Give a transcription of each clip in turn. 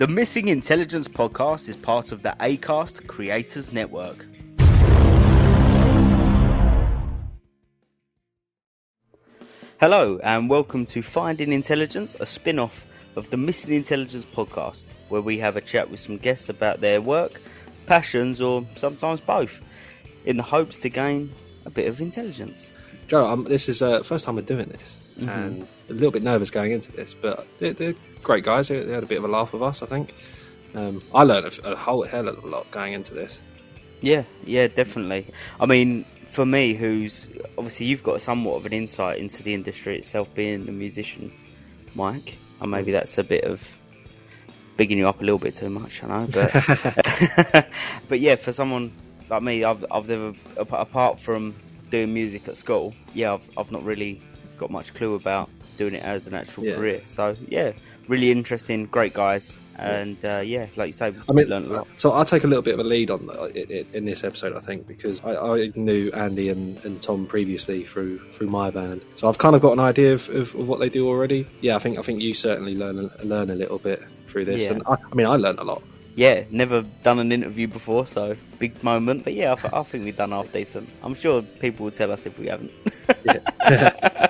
The Missing Intelligence podcast is part of the ACAST Creators Network. Hello, and welcome to Finding Intelligence, a spin off of the Missing Intelligence podcast, where we have a chat with some guests about their work, passions, or sometimes both, in the hopes to gain a bit of intelligence. Joe, this is the uh, first time we're doing this, mm-hmm. and a little bit nervous going into this, but they're, they're great guys. They, they, had a bit of a laugh with us, I think. Um, I learned a, a, whole hell of a lot going into this. Yeah, yeah, definitely. I mean, for me, who's obviously you've got somewhat of an insight into the industry itself, being a musician, Mike, and maybe that's a bit of bigging you up a little bit too much, I know, but but yeah, for someone like me, I've I've never apart from doing music at school, yeah, I've I've not really got much clue about doing it as an actual yeah. career. So yeah, really interesting, great guys, and uh, yeah, like you say, I mean, learned a lot. So I'll take a little bit of a lead on in, in this episode, I think, because I, I knew Andy and, and, Tom previously through through my band, so I've kind of got an idea of, of, of, what they do already. Yeah, I think I think you certainly learn learn a little bit through this, yeah. and I, I mean, I learned a lot yeah, never done an interview before, so big moment. But yeah, I, I think we've done half decent. I'm sure people will tell us if we haven't.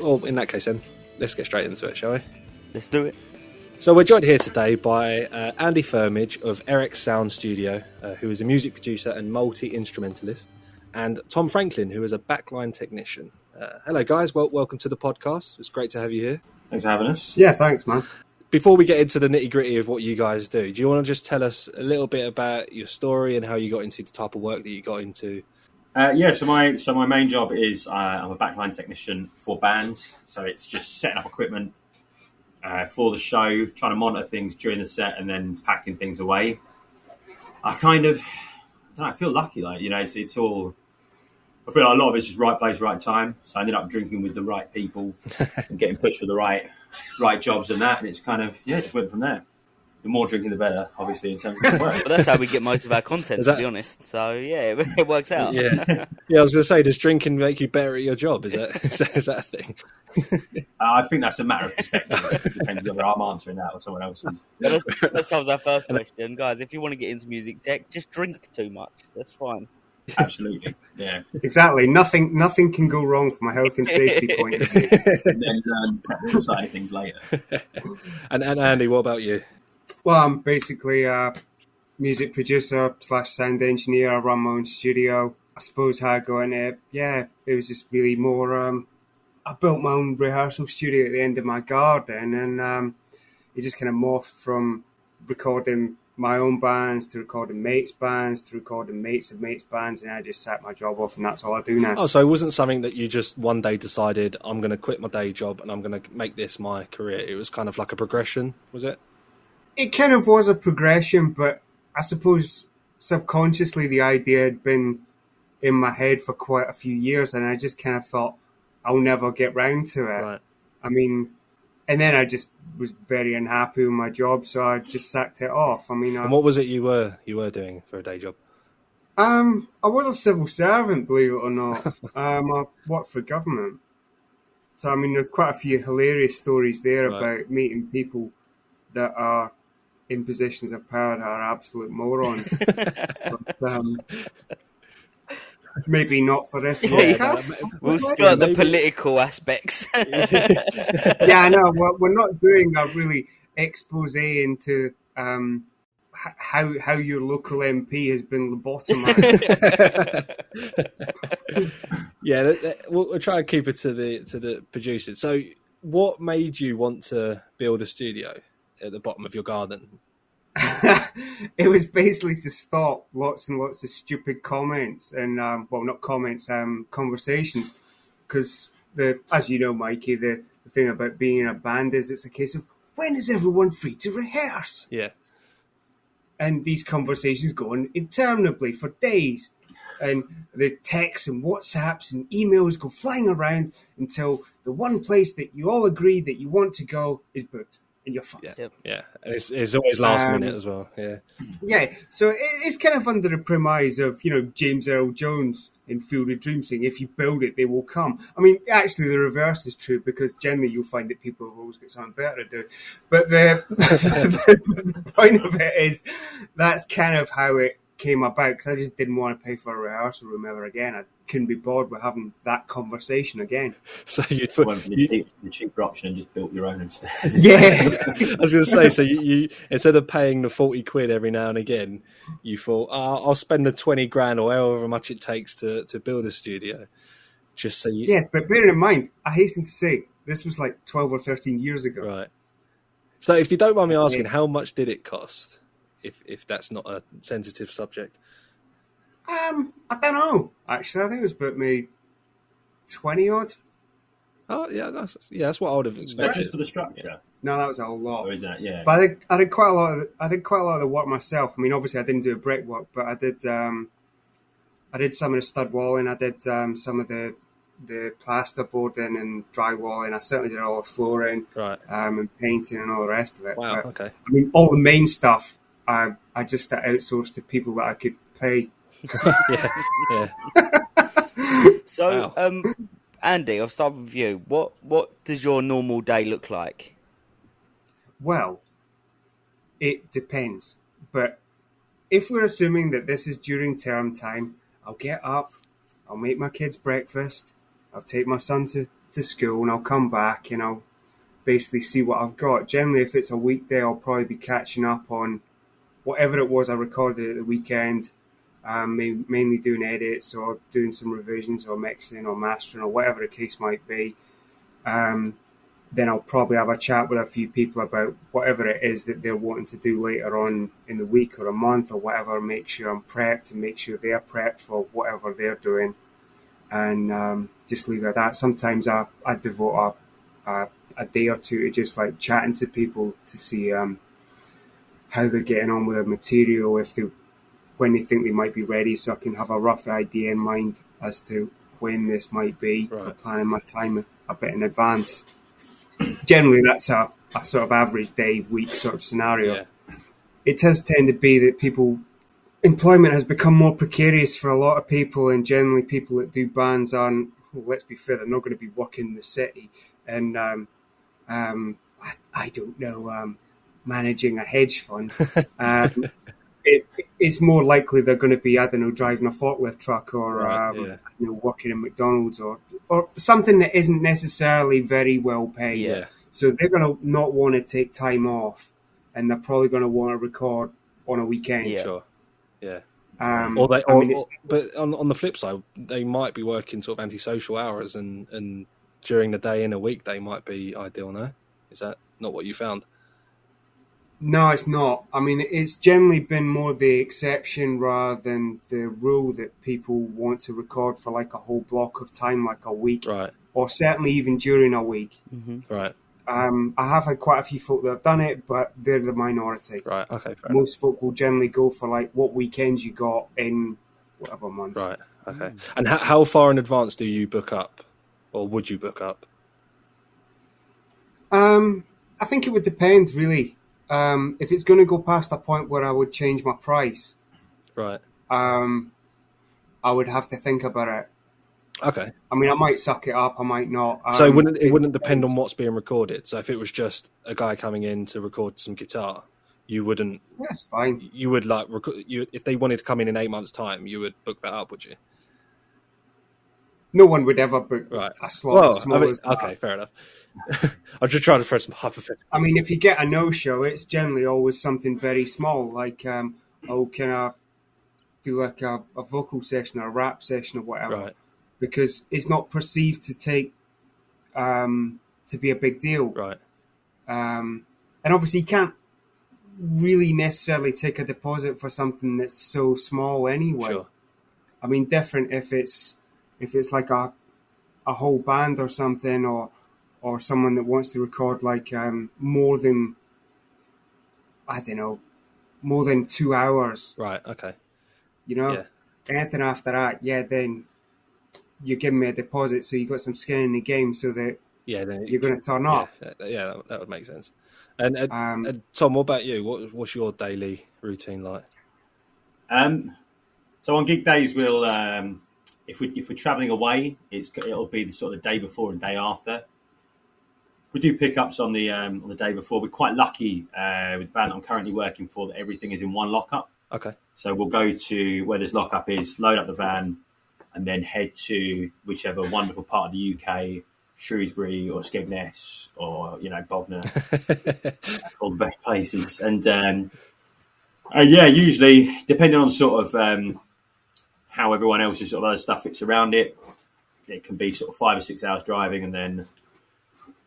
well, in that case, then let's get straight into it, shall we? Let's do it. So we're joined here today by uh, Andy Furmage of eraX Sound Studio, uh, who is a music producer and multi instrumentalist, and Tom Franklin, who is a backline technician. Uh, hello, guys. Well, welcome to the podcast. It's great to have you here. Thanks for having us. Yeah, thanks, man. Before we get into the nitty gritty of what you guys do, do you want to just tell us a little bit about your story and how you got into the type of work that you got into? Uh, yeah, so my so my main job is uh, I'm a backline technician for bands. So it's just setting up equipment uh, for the show, trying to monitor things during the set, and then packing things away. I kind of, I, know, I feel lucky, like you know, it's, it's all. I feel like a lot of it's just right place, right time. So I ended up drinking with the right people and getting pushed for the right, right jobs and that, and it's kind of yeah, just went from there the more drinking, the better. Obviously, in terms of work. but that's how we get most of our content, that... to be honest. So yeah, it, it works out. Yeah, yeah. I was going to say, does drinking make you better at your job? Is that is that, is that a thing? uh, I think that's a matter of perspective. Depends whether I'm answering that or someone else's. that solves our first question, guys. If you want to get into music tech, just drink too much. That's fine. Absolutely, yeah. Exactly. Nothing, nothing can go wrong from a health and safety point of view. and then learn technical side of things later. and, and Andy, what about you? Well, I'm basically a music producer slash sound engineer. I run my own studio. I suppose how I got in it, yeah, it was just really more. Um, I built my own rehearsal studio at the end of my garden, and um, it just kind of morphed from recording my own bands to recording mates' bands to recording mates of mates' bands, and I just set my job off, and that's all I do now. Oh, so it wasn't something that you just one day decided I'm going to quit my day job and I'm going to make this my career. It was kind of like a progression, was it? It kind of was a progression, but I suppose subconsciously the idea had been in my head for quite a few years, and I just kind of thought I'll never get round to it. Right. I mean, and then I just was very unhappy with my job, so I just sacked it off. I mean, I, and what was it you were you were doing for a day job? Um, I was a civil servant, believe it or not. um, I worked for government, so I mean, there's quite a few hilarious stories there right. about meeting people that are in positions of power are absolute morons. but, um, maybe not for this podcast. Yeah, we'll skirt the political aspects. yeah, I know. We're, we're, not doing a really expose into um, how how your local MP has been lobotomized. yeah, we'll, we'll try and keep it to the to the producers. So, what made you want to build a studio? at the bottom of your garden? it was basically to stop lots and lots of stupid comments and um, well, not comments, um, conversations, because the as you know, Mikey, the, the thing about being in a band is it's a case of when is everyone free to rehearse? Yeah. And these conversations go on interminably for days. And the texts and WhatsApps and emails go flying around until the one place that you all agree that you want to go is booked and you're fucked. Yeah. Yeah, and it's, it's always last Um, minute as well. Yeah, Yeah, so it- it's kind of under the premise of you know James Earl Jones in Field of Dreams saying, "If you build it, they will come." I mean, actually, the reverse is true because generally you'll find that people have always got something better to do. But the, the point of it is that's kind of how it came about because I just didn't want to pay for a rehearsal room ever again. I couldn't be bored with having that conversation again. so you'd I went for the, you, cheap, the cheaper option and just built your own instead. Yeah. I was going to say, so you, you instead of paying the forty quid every now and again, you thought, oh, I'll spend the twenty grand or however much it takes to, to build a studio, just so you yes, but bear in mind, I hasten to say this was like twelve or thirteen years ago. right. So, if you don't mind me asking, Yeah. how much did it cost? If if that's not a sensitive subject, Um, I don't know. Actually, I think it was about me twenty odd. oh yeah, that's yeah, that's what I would have But expected. just for the structure, No, that was a lot. or is that yeah? But I did, I did quite a lot. Of, I did quite a lot of the work myself. I mean, obviously, I didn't do a brickwork, but I did. Um, I did some of the stud walling. I did um, some of the the plaster boarding and drywalling. I certainly did all the flooring Right. um, and painting and all the rest of it. Wow. But, Okay. I mean, all the main stuff. I I just outsourced to people that I could pay. yeah. Yeah. So, Wow. um, Andy, I'll start with you. What what does your normal day look like? Well, it depends. But if we're assuming that this is during term time, I'll get up, I'll make my kids breakfast, I'll take my son to, to school, and I'll come back and I'll basically see what I've got. Generally, if it's a weekday, I'll probably be catching up on whatever it was I recorded at the weekend, um, mainly doing edits or doing some revisions or mixing or mastering or whatever the case might be. Um, then I'll probably have a chat with a few people about whatever it is that they're wanting to do later on in the week or a month or whatever. Make sure I'm prepped and make sure they're prepped for whatever they're doing, and um, just leave it at that. Sometimes I, I devote a, a a day or two to just like chatting to people to see um, how they're getting on with the material, if they when they think they might be ready, so I can have a rough idea in mind as to when this might be. For planning my time a bit in advance. Generally that's a, a sort of average day week sort of scenario. Yeah. it does tend to be that people employment has become more precarious for a lot of people and generally people that do bands aren't well, let's be fair they're not going to be working in the city. And um, um, I, I don't know um, managing a hedge fund um, it, it's more likely they're going to be I don't know driving a forklift truck or Right, um, yeah. you know working in McDonald's or or something that isn't necessarily very well paid Yeah. so they're going to not want to take time off, and they're probably going to want to record on a weekend. Yeah. Sure. Yeah. Um, Or they, I mean, or- but on on the flip side, they might be working sort of antisocial hours, and and during the day in a week they might be ideal. No, is that not what you found? No, it's not. I mean, it's generally been more the exception rather than the rule that people want to record for like a whole block of time, like a week, Right. or certainly even during a week. hmm Right. Um, I have had quite a few folk that have done it, but they're the minority. Right. Okay. Most folk will generally go for like what weekends you got in whatever month. Right. Okay. And how, how far in advance do you book up, or would you book up? Um, I think it would depend really. Um, if it's going to go past a point where I would change my price, Right. um, I would have to think about it. Okay. I mean, I might suck it up, I might not. Um, So it wouldn't it wouldn't depend on what's being recorded. So if it was just a guy coming in to record some guitar, you wouldn't. That's fine. You would like record. you if they wanted to come in in eight months' time, you would book that up, would you? No one would ever book Right. a slot Well, as I small mean, as that. okay, fair enough. I'm just trying to throw some hypothetical. I mean, if you get a no-show, it's generally always something very small, like um, oh, can I do like a, a vocal session or a rap session or whatever? Right. Because it's not perceived to take um, to be a big deal. Right. Um, and obviously, you can't really necessarily take a deposit for something that's so small anyway. Sure. I mean, different if it's if it's like a a whole band or something, or or someone that wants to record like um, more than I don't know, more than two hours. Right. Okay. You know, Yeah. anything after that, yeah, then you're giving me a deposit, so you got some skin in the game, so that Yeah. Then you're going to turn yeah, up. yeah, that, that would make sense. And, and, Um, and Tom, what about you? What, what's your daily routine like? Um, so on gig days, we'll um, if we if we're travelling away, it's it'll be the sort of day before and day after. We do pickups on the um, on the day before. We're quite lucky uh, with the band I'm currently working for that everything is in one lockup. Okay. So we'll go to where this lockup is, load up the van, and then head to whichever wonderful part of the UK, Shrewsbury or Skegness or you know Bognor, all the best places. And um, uh, yeah, usually depending on sort of um, how everyone else's sort of other stuff fits around it, it can be sort of five or six hours driving, and then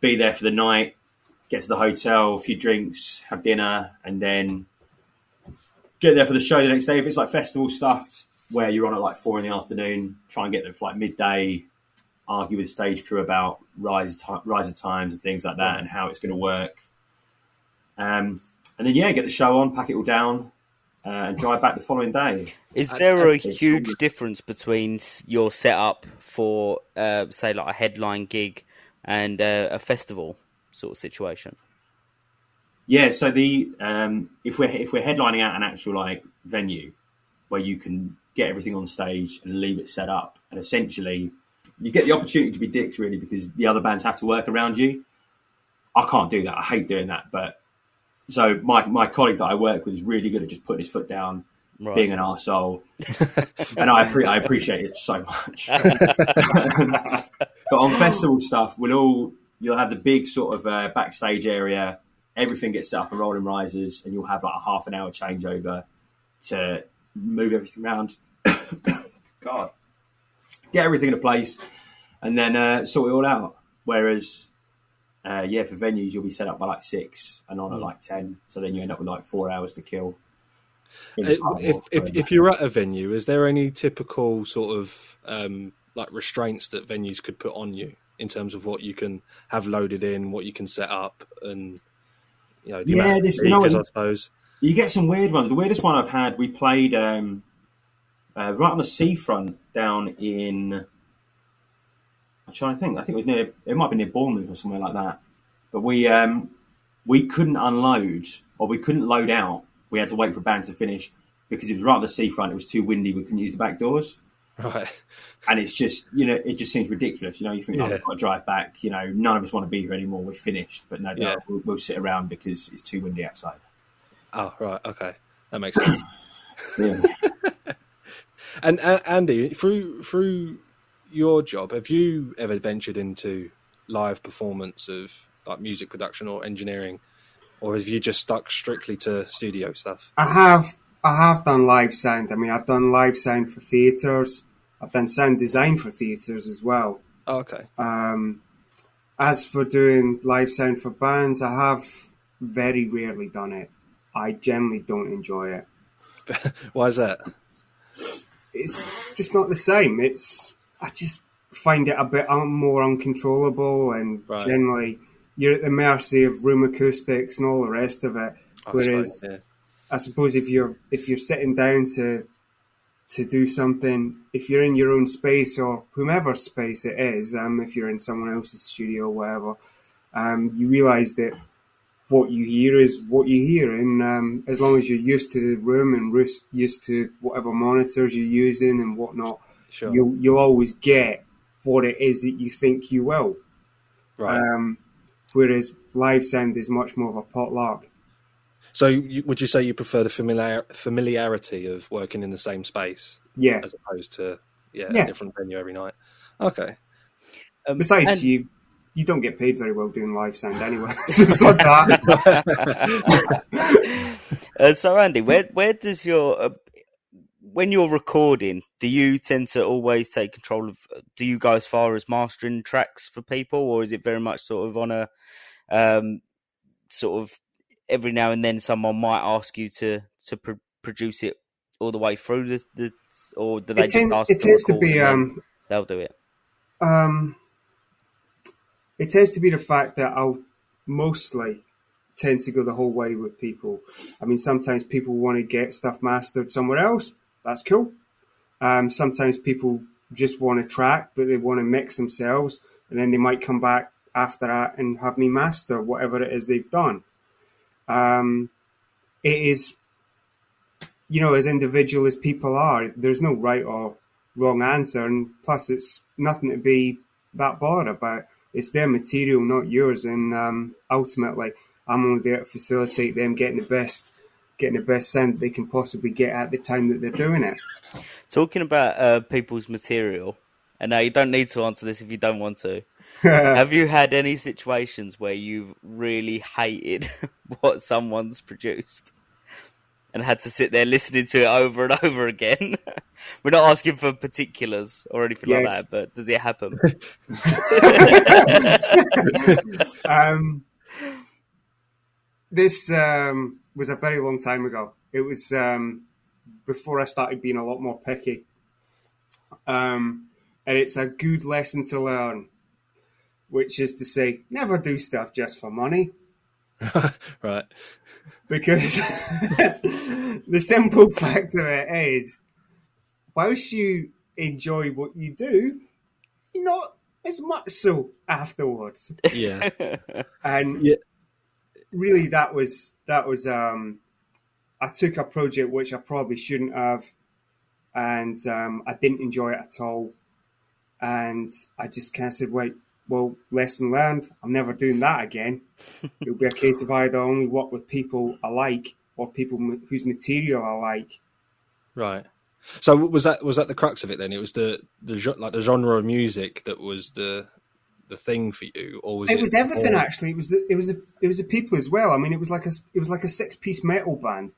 be there for the night, get to the hotel, a few drinks, have dinner, and then get there for the show the next day. If it's like festival stuff where you're on at like four in the afternoon, try and get there for like midday, argue with stage crew about rise ti riser times and things like that and how it's going to work. Um, and then yeah, get the show on, pack it all down, uh, and drive back the following day. Is there a and it's huge difference between your setup for, uh, say, like a headline gig and uh, a festival sort of situation? Yeah, so the um, if we're if we're headlining out an actual like venue where you can get everything on stage and leave it set up, and essentially you get the opportunity to be dicks really because the other bands have to work around you. I can't do that. I hate doing that. But so my my colleague that I work with is really good at just putting his foot down, Right. being an arsehole. and I, I appreciate it so much. but on festival stuff, we'll all you'll have the big sort of uh, backstage area. Everything gets set up and rolling risers, and you'll have like a half an hour changeover to move everything around. God, get everything into place, and then uh, sort it all out. Whereas, uh, yeah, for venues you'll be set up by like six and on at like ten, so then you end up with like four hours to kill. Uh, If, if if you're at a venue, is there any typical sort of um, like restraints that venues could put on you in terms of what you can have loaded in, what you can set up, and you know, the Yeah, this- you know I suppose. You get some weird ones. The weirdest one I've had, we played um, uh, right on the seafront down in. I'm trying to think. I think it was near. It might be near Bournemouth or somewhere like that. But we um, we couldn't unload or we couldn't load out. We had to wait for a band to finish because it was right on the seafront. It was too windy. We couldn't use the back doors. Right. And it's just, you know, it just seems ridiculous. You know, you think, oh, Yeah. we've got to drive back. You know, none of us want to be here anymore. We're finished. But no, no Yeah. we'll, we'll sit around because it's too windy outside. Oh, right. Okay, that makes sense. Yeah. And uh, Andy, through through your job, have you ever ventured into live performance of like music production or engineering, or have you just stuck strictly to studio stuff? I have I have done live sound. I mean, I've done live sound for theatres. I've done sound design for theatres as well. Oh, okay. Um, as for doing live sound for bands, I have very rarely done it. I generally don't enjoy it. Why is that? It's just not the same. It's I just find it a bit more uncontrollable, and Right. generally you're at the mercy of room acoustics and all the rest of it. I Whereas suppose, yeah. I suppose if you're if you're sitting down to to do something, if you're in your own space or whomever space it is, um, if you're in someone else's studio or whatever, um, you realise that what you hear is what you hear, and um, as long as you're used to the room and used to whatever monitors you're using and whatnot, Sure. you'll you'll always get what it is that you think you will. right. Um, whereas live sound is much more of a potluck. so, you, would you say you prefer the familiar, familiarity of working in the same space Yeah. as opposed to yeah, Yeah. a different venue every night? Okay. Um, Besides, and- you you don't get paid very well doing live sound anyway. so it's not that. uh, so Andy, where where does your uh, when you're recording, do you tend to always take control of? Do you go as far as mastering tracks for people, or is it very much sort of on a um, sort of every now and then someone might ask you to to pr- produce it all the way through the, the or do they it, just ask it tends to be um, they'll do it. um, it tends to be the fact that I'll mostly tend to go the whole way with people. I mean, sometimes people want to get stuff mastered somewhere else. That's cool. Um, sometimes people just want to track, but they want to mix themselves, and then they might come back after that and have me master whatever it is they've done. Um, it is, you know, as individual as people are, there's no right or wrong answer, and plus, it's nothing to be that bothered about. It's their material, not yours, and um, ultimately, I'm only there to facilitate them getting the best, getting the best sound they can possibly get at the time that they're doing it. Talking about uh, people's material, and now you don't need to answer this if you don't want to. Have you had any situations where you've really hated what someone's produced and had to sit there listening to it over and over again? We're not asking for particulars or anything like that, but does it happen? um, this um, was a very long time ago. It was um, before I started being a lot more picky. Um, and it's a good lesson to learn, which is to say, never do stuff just for money. right. Because the simple fact of it is, whilst you enjoy what you do, you're not as much so afterwards. Yeah. And Yeah. Really, that was that was. Um, I took a project which I probably shouldn't have, and um, I didn't enjoy it at all. And I just kind of said, "Wait, well, lesson learned. I'm never doing that again." It'll be a case of either only work with people I like or people m- whose material I like. Right. So was that was that the crux of it then? It was the the like the genre of music that was the the thing for you, or was it? it was everything more- actually. It was the, it was a, it was the people as well. I mean, it was like a it was like a six piece metal band.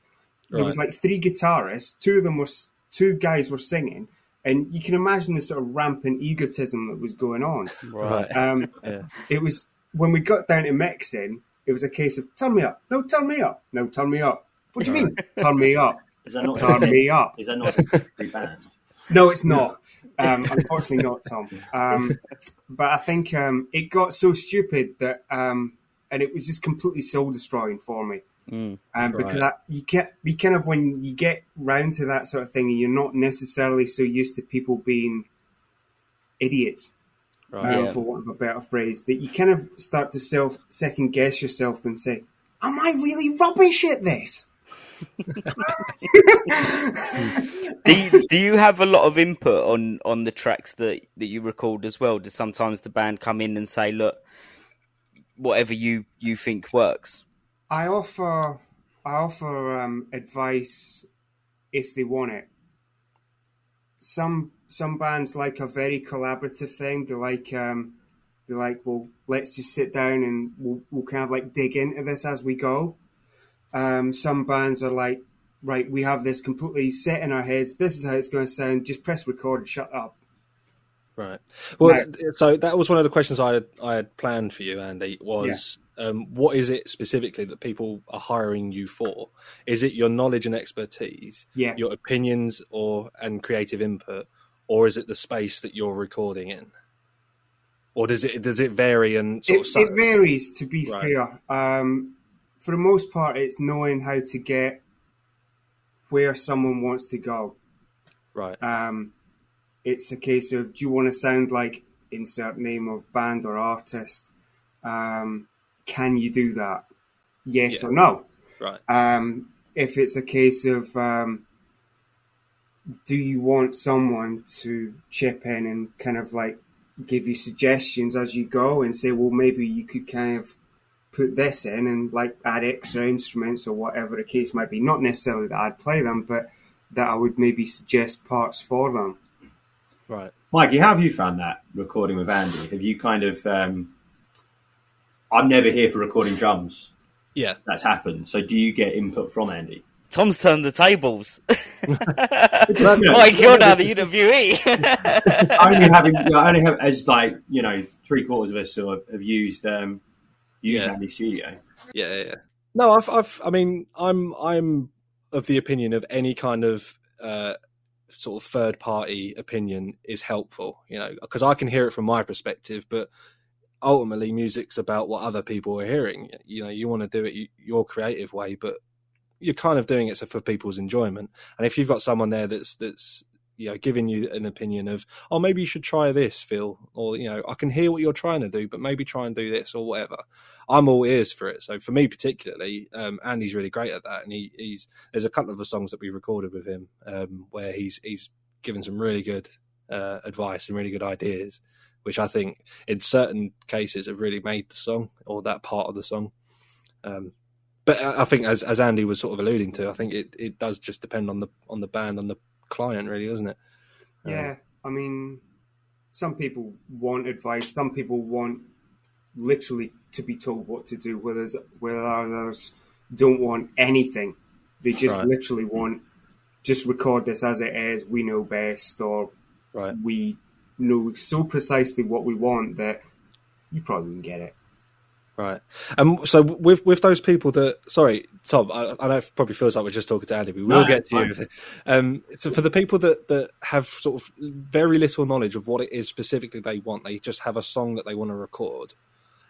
There was like three guitarists. Two of them were two guys were singing, and you can imagine the sort of rampant egotism that was going on. Right. Um, Yeah. it was when we got down to mixing. It was a case of turn me up, no, turn me up, no, turn me up. What do you mean, turn me up, Is that not turn me up? Is that not a band? No, it's not. Um, unfortunately, not Tom. Um, but I think um, it got so stupid that, um, and it was just completely soul destroying for me. Mm. Um, because Right. I, you get, you kind of when you get round to that sort of thing, and you're not necessarily so used to people being idiots, Right. um, Yeah. for want of a better phrase, that you kind of start to self second guess yourself and say, "Am I really rubbish at this?" Do you, do you have a lot of input on on the tracks that that you record as well? Does sometimes the band come in and say, "Look, whatever you you think works"? I offer I offer um, advice if they want it. Some some bands like a very collaborative thing. They like um, they're like, well, let's just sit down and we'll, we'll kind of like dig into this as we go. Um, some bands are like, right, we have this completely set in our heads. This is how it's going to sound. Just press record and shut up. Right. Well, th- so that was one of the questions I had, I had planned for you, Andy. Was um, what is it specifically that people are hiring you for? Is it your knowledge and expertise, Yeah. your opinions, or and creative input, or is it the space that you're recording in? Or does it does it vary and sort it, of? it varies to be Right. fair um, for the most part it's knowing how to get where someone wants to go right. um, it's a case of do you want to sound like insert name of band or artist um, can you do that yes Yeah. or no Right. um, if it's a case of um, do you want someone to chip in and kind of like give you suggestions as you go and say, well, maybe you could kind of put this in and like add extra instruments or whatever the case might be. Not necessarily that I'd play them, but that I would maybe suggest parts for them. Right. Mikey, how have you found that recording with Andy? Have you kind of? Um, I'm never here for recording drums. Yeah. That's happened. So, do you get input from Andy? Tom's turned the tables. You know, Mike, you're now the interviewee. only having, you know, only have as like you know, three quarters of us sort of have used um, used Yeah. Andy's studio. Yeah, yeah. yeah. No, I've, I've, I mean, I'm, I'm of the opinion of any kind of uh, sort of third party opinion is helpful. You know, because I can hear it from my perspective, but ultimately, music's about what other people are hearing. You know, you want to do it your creative way, but you're kind of doing it so for people's enjoyment. And if you've got someone there that's that's you know giving you an opinion of oh maybe you should try this fill or you know i can hear what you're trying to do but maybe try and do this or whatever. I'm all ears for it. So for me particularly um, andy's really great at that and he, he's there's a couple of the songs that we recorded with him um, where he's he's given some really good uh, advice and really good ideas which i think in certain cases have really made the song or that part of the song. Um, but I think, as as Andy was sort of alluding to, I think it, it does just depend on the on the band on the client, really, doesn't it? Yeah, um, I mean, some people want advice. Some people want literally to be told what to do. Whereas, whereas others don't want anything. They just right. literally want just record this as it is. We know best, or right. we know so precisely what we want that you probably won't get it. Right. And um, so with with those people that sorry, Tom, I, I know it probably feels like we're just talking to Andy, but we will no, get to you. Um, so for the people that, that have sort of very little knowledge of what it is specifically they want, they just have a song that they want to record.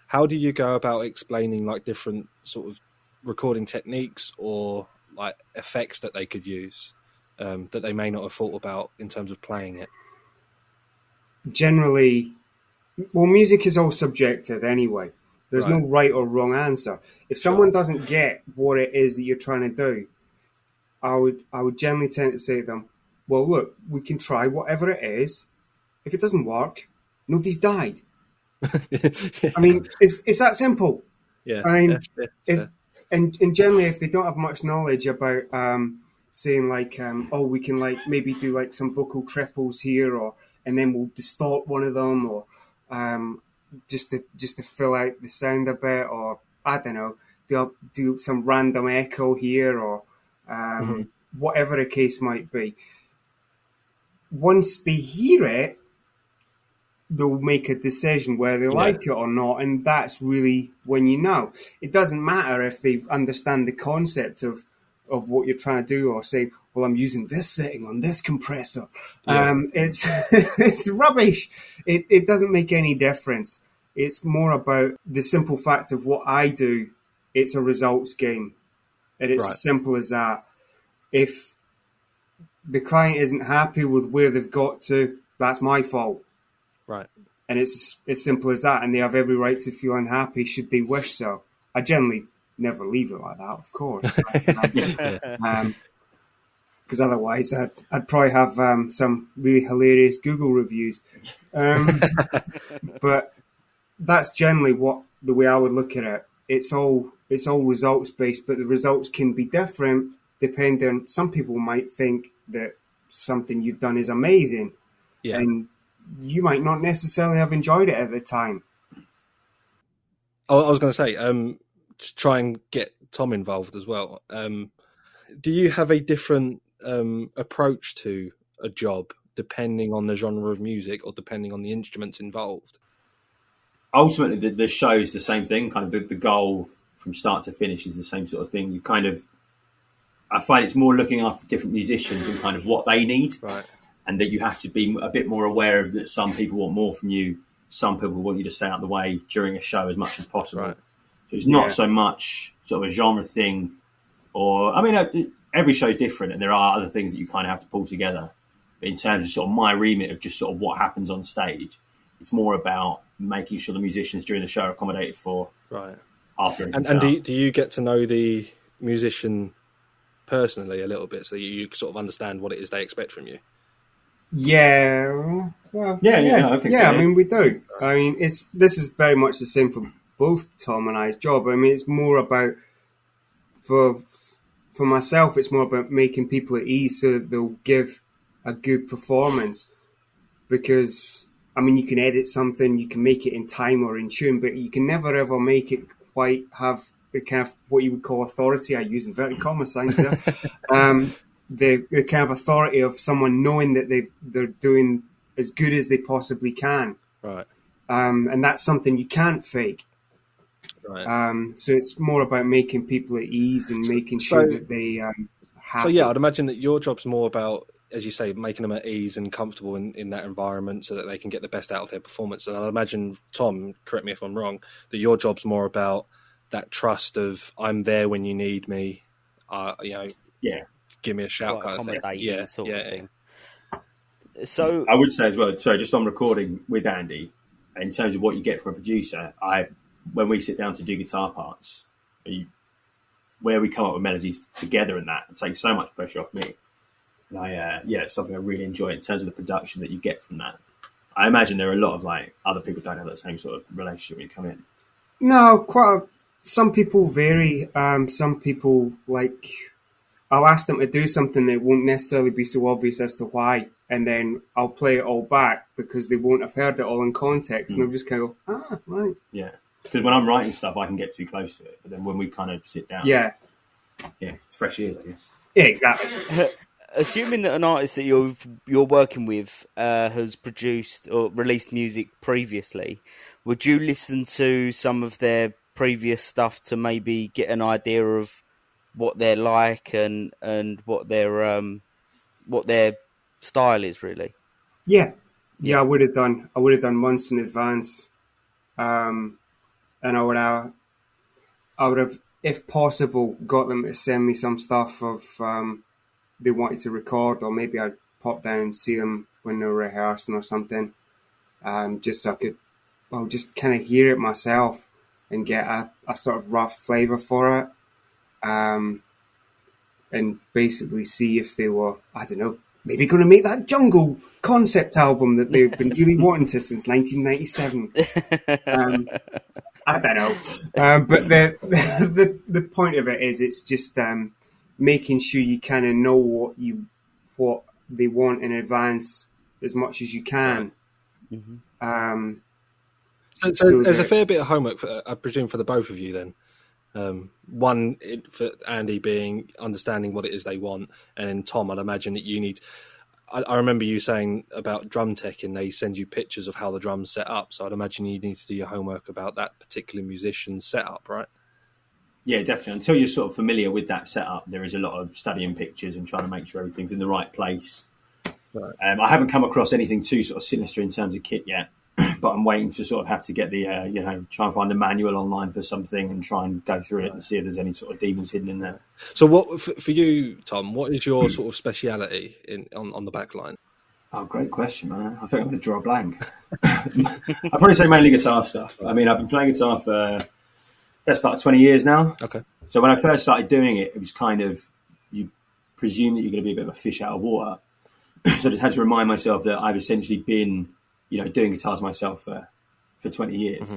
How do you go about explaining like different sort of recording techniques or like effects that they could use um, that they may not have thought about in terms of playing it? Generally, well, music is all subjective anyway. There's right. no right or wrong answer. If someone sure. doesn't get what it is that you're trying to do, I would I would generally tend to say to them, "Well, look, we can try whatever it is. If it doesn't work, nobody's died. I mean, it's it's that simple. Yeah. I mean, yeah, yeah, if, and and generally, if they don't have much knowledge about um, saying like, um, oh, we can like maybe do like some vocal triples here, or and then we'll distort one of them, or um, just to just to fill out the sound a bit, or I don't know, do do some random echo here, or um, mm-hmm. whatever the case might be. Once they hear it, they'll make a decision whether they yeah. like it or not, and that's really when you know. It doesn't matter if they understand the concept of of what you're trying to do, or say, "Well, I'm using this setting on this compressor." Yeah. Um, it's it's rubbish. It it doesn't make any difference. It's more about the simple fact of what I do. It's a results game. And it's right. as simple as that. If the client isn't happy with where they've got to, that's my fault. Right. And it's as simple as that. And they have every right to feel unhappy should they wish so. I generally never leave it like that, of course. Because um, otherwise, I'd, I'd probably have um, some really hilarious Google reviews. Um, but that's generally what the way I would look at it. It's all it's all results based, but the results can be different depending. Some people might think that something you've done is amazing, yeah. and you might not necessarily have enjoyed it at the time. I was going to say, um, to try and get Tom involved as well. Um, do you have a different um, approach to a job depending on the genre of music or depending on the instruments involved? Ultimately the, the show is the same thing. Kind of the, the goal from start to finish is the same sort of thing. You kind of, I find it's more looking after different musicians and kind of what they need, right. and that you have to be a bit more aware of that. Some people want more from you. Some people want you to stay out of the way during a show as much as possible. Right. So it's not yeah. so much sort of a genre thing, or I mean, uh, every show is different, and there are other things that you kind of have to pull together. But in terms of sort of my remit of just sort of what happens on stage, it's more about making sure the musicians during the show are accommodated for. Right. After and, and do, you, do you get to know the musician personally a little bit, so you sort of understand what it is they expect from you? Yeah, well, yeah, yeah, yeah, I, think yeah, so, I mean, we do. I mean, it's this is very much the same for both Tom and I's job. I mean, it's more about for for myself, it's more about making people at ease so that they'll give a good performance because I mean, you can edit something, you can make it in time or in tune, but you can never ever make it quite have the kind of what you would call authority. I use inverted comma signs there. um, the, the kind of authority of someone knowing that they they're doing as good as they possibly can. Right. Um, and that's something you can't fake. Right. Um, so it's more about making people at ease and making sure so, that they. Um, so yeah, I'd imagine that your job's more about as you say, making them at ease and comfortable in, in that environment so that they can get the best out of their performance. And I imagine, Tom, correct me if I'm wrong, that your job's more about that trust of I'm there when you need me. Uh, you know, yeah, give me a shout kind of thing. Yeah, sort yeah, of thing. So I would say as well. Sorry, just on recording with Andy, in terms of what you get from a producer, I when we sit down to do guitar parts, you, where we come up with melodies together and that, it takes so much pressure off me. And I, uh, yeah, it's something I really enjoy in terms of the production that you get from that. I imagine there are a lot of like other people don't have that same sort of relationship when you come in. No, quite. A, some people vary. Um, some people like. I'll ask them to do something that won't necessarily be so obvious as to why, and then I'll play it all back because they won't have heard it all in context, and they'll just kind of go, ah, right. Yeah, because when I'm writing stuff, I can get too close to it, but then when we kind of sit down, Yeah, yeah, it's fresh ears, I guess. yeah, exactly. assuming that an artist that you're you're working with uh, has produced or released music previously, would you listen to some of their previous stuff to maybe get an idea of what they're like and and what their um what their style is really? Yeah, yeah, I would have done. I would have done months in advance, um, and I would have, I would have, if possible, got them to send me some stuff of um, they wanted to record, or maybe I'd pop down and see them when they were rehearsing or something, um, just so I could, well, just kind of hear it myself and get a, a sort of rough flavour for it, um, and basically see if they were, I don't know, maybe going to make that jungle concept album that they've been really wanting to since 1997. Um, I don't know, um, but the, the the point of it is, it's just um, making sure you kind of know what you what they want in advance as much as you can. Um, So, so, So there's a fair bit of homework, for, I presume, for the both of you then. Um, one it, for Andy being understanding what it is they want, and then Tom, I'd imagine that you need. I, I remember you saying about drum tech, and they send you pictures of how the drums set up. So I'd imagine you need to do your homework about that particular musician's setup, right? Yeah, definitely. Until you're sort of familiar with that setup, there is a lot of studying pictures and trying to make sure everything's in the right place. Right. Um, I haven't come across anything too sort of sinister in terms of kit yet, but I'm waiting to sort of have to get the, uh, you know, try and find a manual online for something and try and go through it and see if there's any sort of demons hidden in there. So, what for, for you, Tom? What is your sort of speciality in on, on the back line? Oh, great question, man. I think I'm going to draw a blank. I'd probably say mainly guitar stuff. I mean, I've been playing guitar for best part of 20 years now. Okay, So when I first started doing it, it was kind of you presume that you're going to be a bit of a fish out of water. so I just had to remind myself that I've essentially been, you know, doing guitars myself for for 20 years.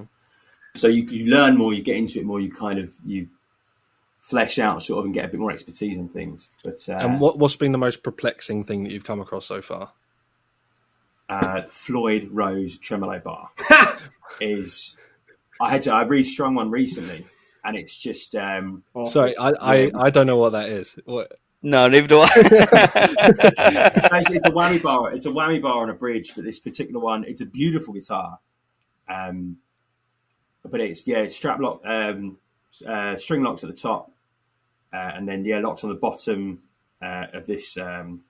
So you, you learn more, you get into it more, you kind of you flesh out sort of and get a bit more expertise in things. But uh, and what what's been the most perplexing thing that you've come across so far? uh, Floyd Rose tremolo bar is I had to I restrung one recently, and it's just um. Sorry, I, I, I don't know what that is. What? No, neither do I. Actually, it's a whammy bar. It's a whammy bar on a bridge, but this particular one, it's a beautiful guitar. Um, but it's yeah, it's strap lock, um, uh, string locks at the top, uh, and then yeah, locks on the bottom uh, of this um,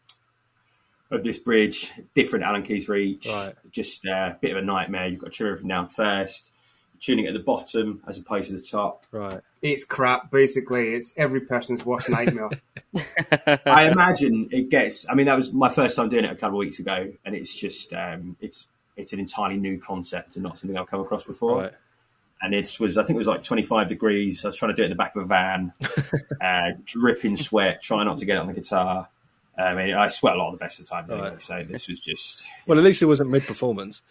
of this bridge. Different Allen keys for each. Right. Just uh, a bit of a nightmare. You've got to tune everything down first, tuning at the bottom as opposed to the top. Right. it's crap. Basically, it's every person's worst nightmare. I imagine it gets. I mean, that was my first time doing it a couple of weeks ago, and it's just um, it's it's an entirely new concept and not something I've come across before. Right. And it was, I think it was like 25 degrees. I was trying to do it in the back of a van, uh, dripping sweat, trying not to get it on the guitar. I mean, I sweat a lot of the best of the time anyway, Right. so this was just Well, at least it wasn't mid performance.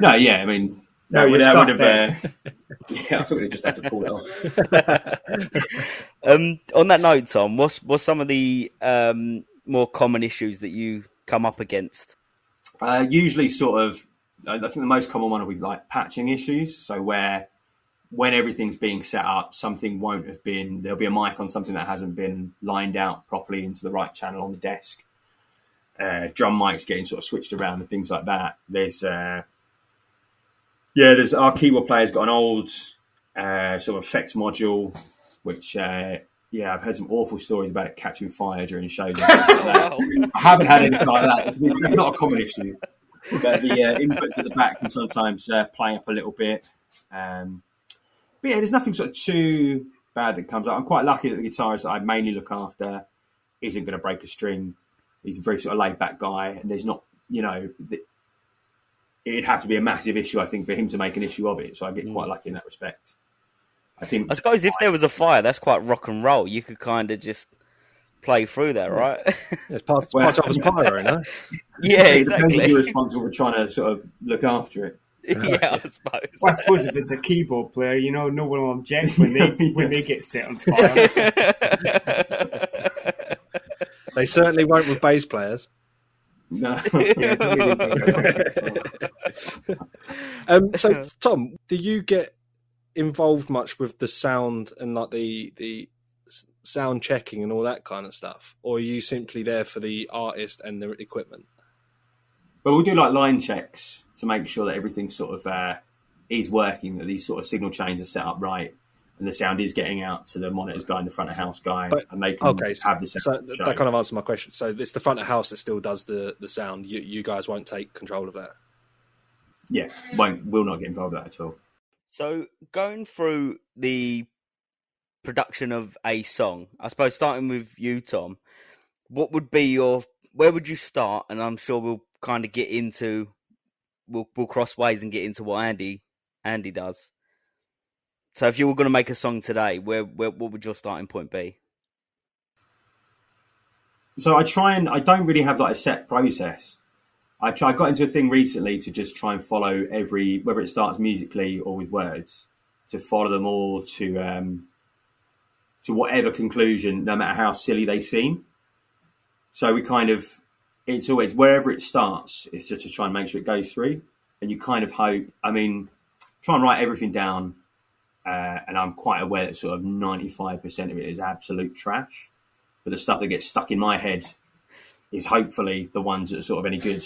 no, yeah. I mean, No, that would, you're that would have, uh, yeah, I would have just had to pull it off. um, on that note, Tom, what's what's some of the um, more common issues that you come up against? Uh, usually, sort of, I think the most common one will be like patching issues. So where when everything's being set up, something won't have been there'll be a mic on something that hasn't been lined out properly into the right channel on the desk. Uh, drum mics getting sort of switched around and things like that. There's uh, yeah, there's our keyboard player's got an old uh, sort of effects module, which uh, yeah, I've heard some awful stories about it catching fire during shows. Like. I haven't had anything like that. It's not a common issue. But the uh, inputs at the back can sometimes uh, play up a little bit. Um, but yeah, there's nothing sort of too bad that comes up. I'm quite lucky that the guitarist that I mainly look after isn't going to break a string he's a very sort of laid back guy, and there's not, you know, it'd have to be a massive issue, I think, for him to make an issue of it. So I get quite mm. lucky in that respect. I think. I suppose if there was a fire, that's quite rock and roll. You could kind of just play through that, right? It's part, well, part of his pyro, no? yeah, exactly. You're responsible for trying to sort of look after it. yeah, I suppose. Well, I suppose if it's a keyboard player, you know, no one will object when they when they get set on fire. they certainly won't with bass players. No. um, so, Tom, do you get involved much with the sound and like the the sound checking and all that kind of stuff, or are you simply there for the artist and the equipment? Well, we do like line checks to make sure that everything sort of uh, is working, that these sort of signal chains are set up right, and the sound is getting out to the monitors guy and the front of house guy, but, and they can okay, have the sound. So that kind of answers my question. So it's the front of house that still does the the sound. You you guys won't take control of that. Yeah, won't will not get involved with that at all. So going through the production of a song, I suppose starting with you, Tom, what would be your where would you start? And I'm sure we'll kind of get into we'll we'll cross ways and get into what Andy Andy does. So if you were going to make a song today, where, where what would your starting point be? So I try and I don't really have like a set process. I try. I got into a thing recently to just try and follow every whether it starts musically or with words, to follow them all to um, to whatever conclusion, no matter how silly they seem. So we kind of it's always wherever it starts, it's just to try and make sure it goes through, and you kind of hope. I mean, try and write everything down, uh, and I'm quite aware that sort of 95 percent of it is absolute trash, but the stuff that gets stuck in my head is hopefully the ones that are sort of any good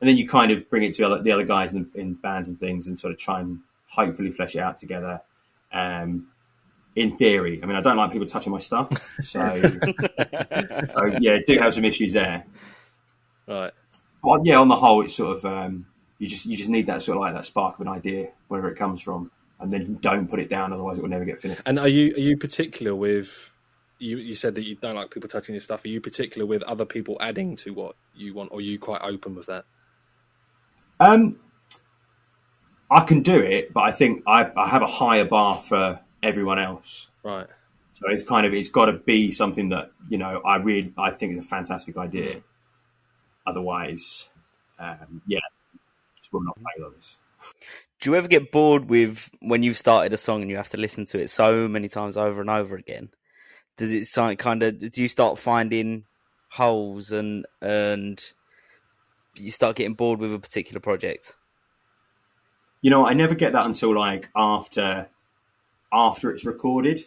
and then you kind of bring it to other, the other guys in, in, bands and things and sort of try and hopefully flesh it out together. Um, in theory, I mean, I don't like people touching my stuff, so so yeah, do have some issues there. Right. But yeah, on the whole, it's sort of um, you just you just need that sort of like that spark of an idea, wherever it comes from, and then don't put it down, otherwise it will never get finished. And are you are you particular with? You, you said that you don't like people touching your stuff. Are you particular with other people adding to what you want, or are you quite open with that? Um, I can do it, but I think I, I have a higher bar for everyone else. Right. So it's kind of it's got to be something that you know I really I think is a fantastic idea. Otherwise, um, yeah, just will not play those. Do you ever get bored with when you've started a song and you have to listen to it so many times over and over again? Does it sound kind of do you start finding holes and and you start getting bored with a particular project? You know, I never get that until like after after it's recorded.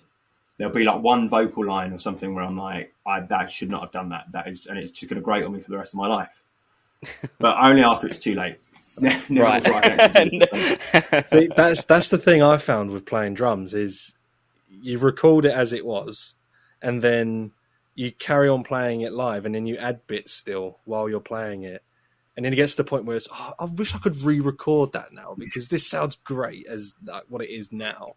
There'll be like one vocal line or something where I'm like, I that should not have done that. That is, and it's just going to grate on me for the rest of my life. but only after it's too late. right. See, that's that's the thing I found with playing drums is you record it as it was, and then you carry on playing it live, and then you add bits still while you're playing it, and then it gets to the point where it's, oh, I wish I could re-record that now because this sounds great as like, what it is now.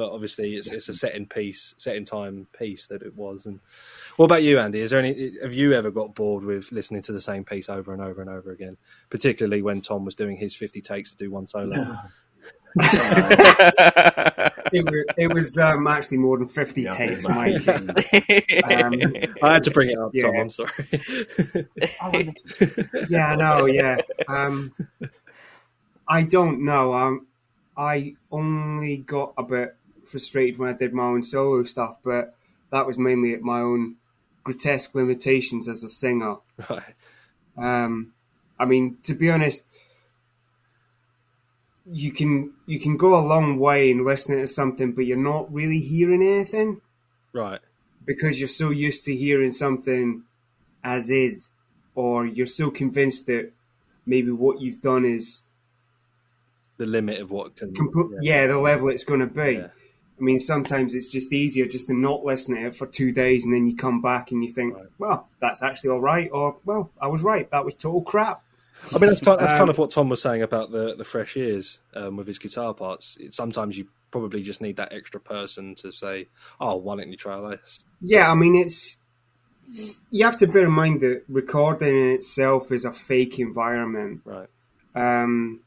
But obviously, it's it's a set in piece, set in time piece that it was. And what about you, Andy? Is there any? Have you ever got bored with listening to the same piece over and over and over again? Particularly when Tom was doing his fifty takes to do one solo. it was, it was um, actually more than 50 yeah, takes, Mike. Um, I had to bring it up, yeah. Tom. I'm sorry. yeah, no, yeah. Um, I don't know. Um, I only got a bit frustrated when I did my own solo stuff, but that was mainly at my own grotesque limitations as a singer. Right. Um, I mean, to be honest, you can you can go a long way in listening to something, but you're not really hearing anything, right? Because you're so used to hearing something as is, or you're so convinced that maybe what you've done is the limit of what can comp- yeah. yeah. the level it's going to be. Yeah. I mean, sometimes it's just easier just to not listen to it for two days, and then you come back and you think, right. well, that's actually all right, or well, I was right, that was total crap. I mean, that's kind, that's um, kind of what Tom was saying about the the fresh ears um, with his guitar parts. It, sometimes you probably just need that extra person to say, "Oh, why don't you try this?" Yeah, I mean, it's you have to bear in mind that recording in itself is a fake environment Right. um,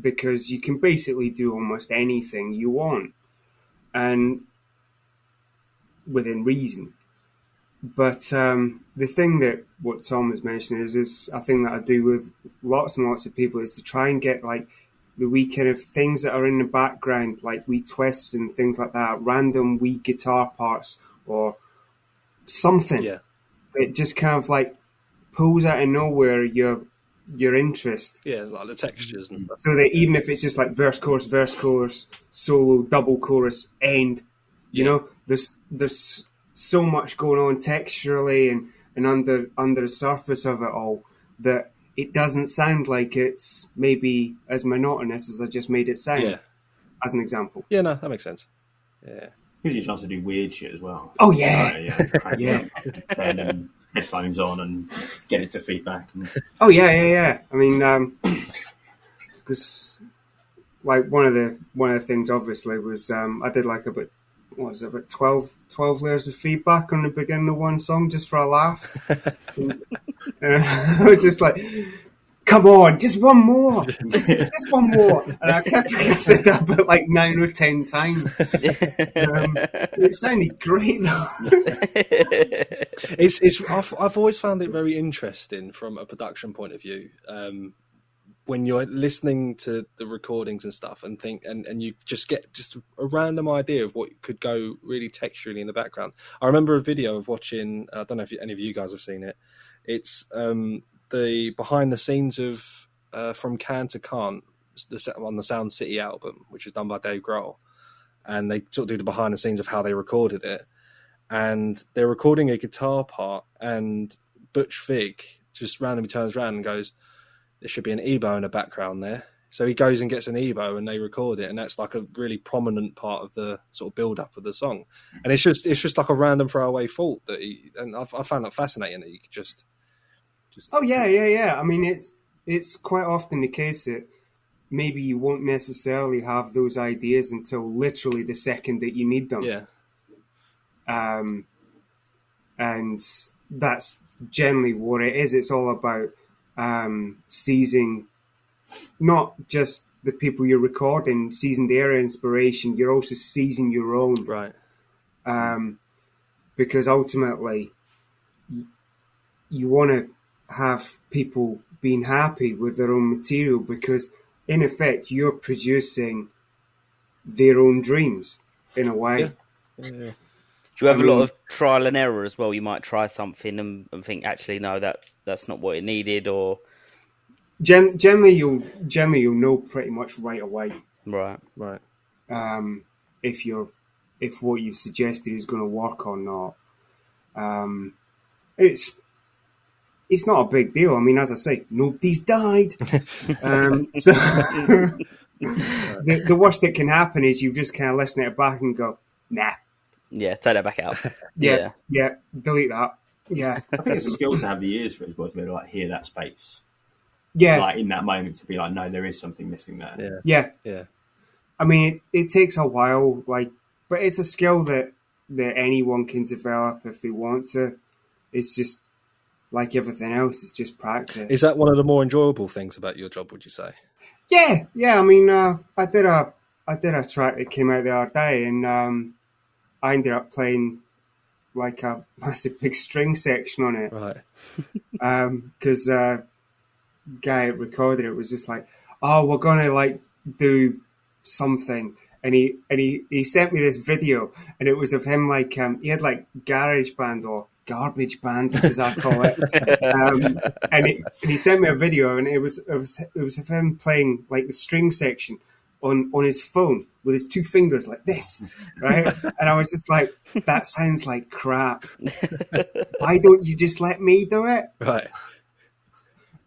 because you can basically do almost anything you want and within reason. But um, the thing that what Tom was mentioning is, is a thing that I do with lots and lots of people is to try and get like the wee kind of things that are in the background, like wee twists and things like that, random wee guitar parts or something Yeah. that just kind of like pulls out of nowhere your your interest Yeah, like the textures and stuff. so that even if it's just like verse chorus verse chorus solo double chorus end you Yeah. know there's there's so much going on texturally and and under under the surface of it all that it doesn't sound like it's maybe as monotonous as I just made it sound Yeah. as an example Yeah, no, that makes sense. Yeah. Gives you a chance to do weird shit as well. oh yeah Uh, yeah, Yeah. It up, pen and headphones on and get into feedback. And, Oh yeah, yeah, yeah. I mean, because like one of the one of the things obviously was um, I did like about what was it about 12, 12 layers of feedback on the beginning of one song just for a laugh. and, uh, I was just like, "Come on, just one more, just just one more," and I kept I said that about like nine or ten times. Um, it sounded great though. It's it's I've, I've always found it very interesting from a production point of view. Um, when you're listening to the recordings and stuff and think and, and you just get just a random idea of what could go really texturally in the background. I remember a video of watching I don't know if any of you guys have seen it. It's um, the behind the scenes of uh, from Can to Can't the on the Sound City album, which was done by Dave Grohl, and they sort of do the behind the scenes of how they recorded it and they're recording a guitar part, and Butch Vig just randomly turns around and goes, "There should be an EBow in the background there." So he goes and gets an EBow, and they record it, and that's like a really prominent part of the sort of build up of the song. And it's just it's just like a random throwaway fault that he and I, I found that fascinating that you could just just Oh yeah, yeah, yeah. I mean, it's it's quite often the case that maybe you won't necessarily have those ideas until literally the second that you need them. yeah Um, and that's generally what it is. It's all about um, seizing not just the people you're recording, seizing their inspiration. You're also seizing your own right um, because ultimately y- you want to have people being happy with their own material because in effect you're producing their own dreams in a way Yeah. yeah. Do you have I a lot of trial and error as well? You might try something and, and think, actually, no, that that's not what it needed, or Gen- generally you'll generally you'll know pretty much right away right. right um, if you're if what you've suggested is going to work or not. Um, it's it's not a big deal. I mean, as I say, nobody's died. um, so the, the worst that can happen is you just kind of listen it back and go, nah, Yeah, take that back out. yeah, Yeah. yeah, delete that. Yeah, I think it's a skill to have the ears for it as well to be able to like hear that space, yeah, like in that moment to be like, no, there is something missing there. yeah yeah. yeah I mean, it, it takes a while, like, but it's a skill that that anyone can develop if they want to. It's just like everything else; it's just practice. is that one of the more enjoyable things about your job would you say Yeah, yeah. I mean, uh, I did a I did a track that came out the other day, and um, I ended up playing like a massive big string section on it right because uh, guy recorded it was just like, "Oh, we're gonna like do something," and he and he, he sent me this video, and it was of him like um, he had like garage band or garbage band as I call it, um, and, it, and he sent me a video, and it was it was it was of him playing like the string section. On, on his phone with his two fingers like this, right? And I was just like, that sounds like crap. Why don't you just let me do it? right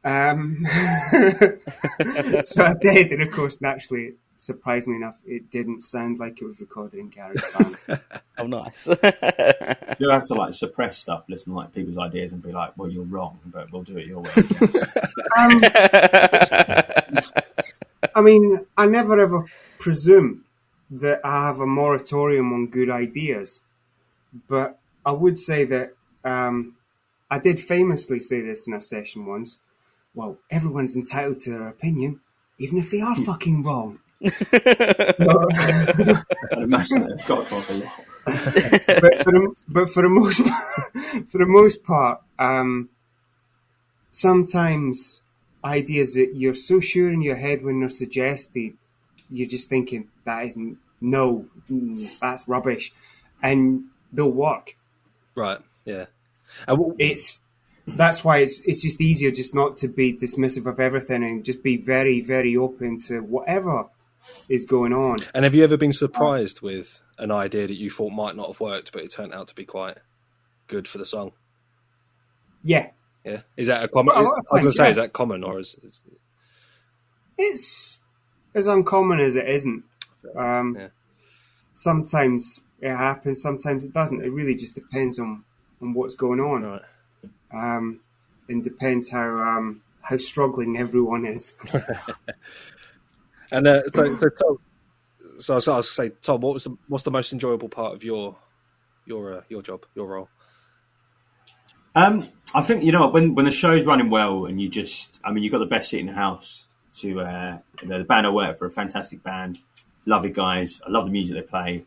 Um, so I did, and of course, naturally, surprisingly enough, it didn't sound like it was recorded in GarageBand. Oh, nice. You have to like suppress stuff, listen to like people's ideas, and be like, well, you're wrong, but we'll do it your way. um, I mean, I never ever presume that I have a moratorium on good ideas, but I would say that um, I did famously say this in a session once. Well, everyone's entitled to their opinion, even if they are fucking wrong. I'd imagine that it's got to cost a lot. but for the but for the most for the most part, um, sometimes ideas that you're so sure in your head when they're suggested, you're just thinking that isn't no, mm, that's rubbish, and they'll work. Right. Yeah. And w- It's that's why it's it's just easier just not to be dismissive of everything and just be very very open to whatever is going on. and have you ever been surprised with an idea that you thought might not have worked, but it turned out to be quite good for the song? Yeah, Yeah. Is that a common? A I lot was going to say, yeah. is that common or is? is it's as uncommon as it isn't. Um, Yeah. Sometimes it happens, sometimes it doesn't. It really just depends on, on what's going on, right. um, and depends how um, how struggling everyone is. And uh, so, so Tom, so I was, I was going to say, Tom, what was the what's the most enjoyable part of your your uh, your job, your role? Um, I think you know when when the show's running well and you just, I mean, you've got the best seat in the house. To uh, you know, the band I work for, a fantastic band, lovely guys. I love the music they play.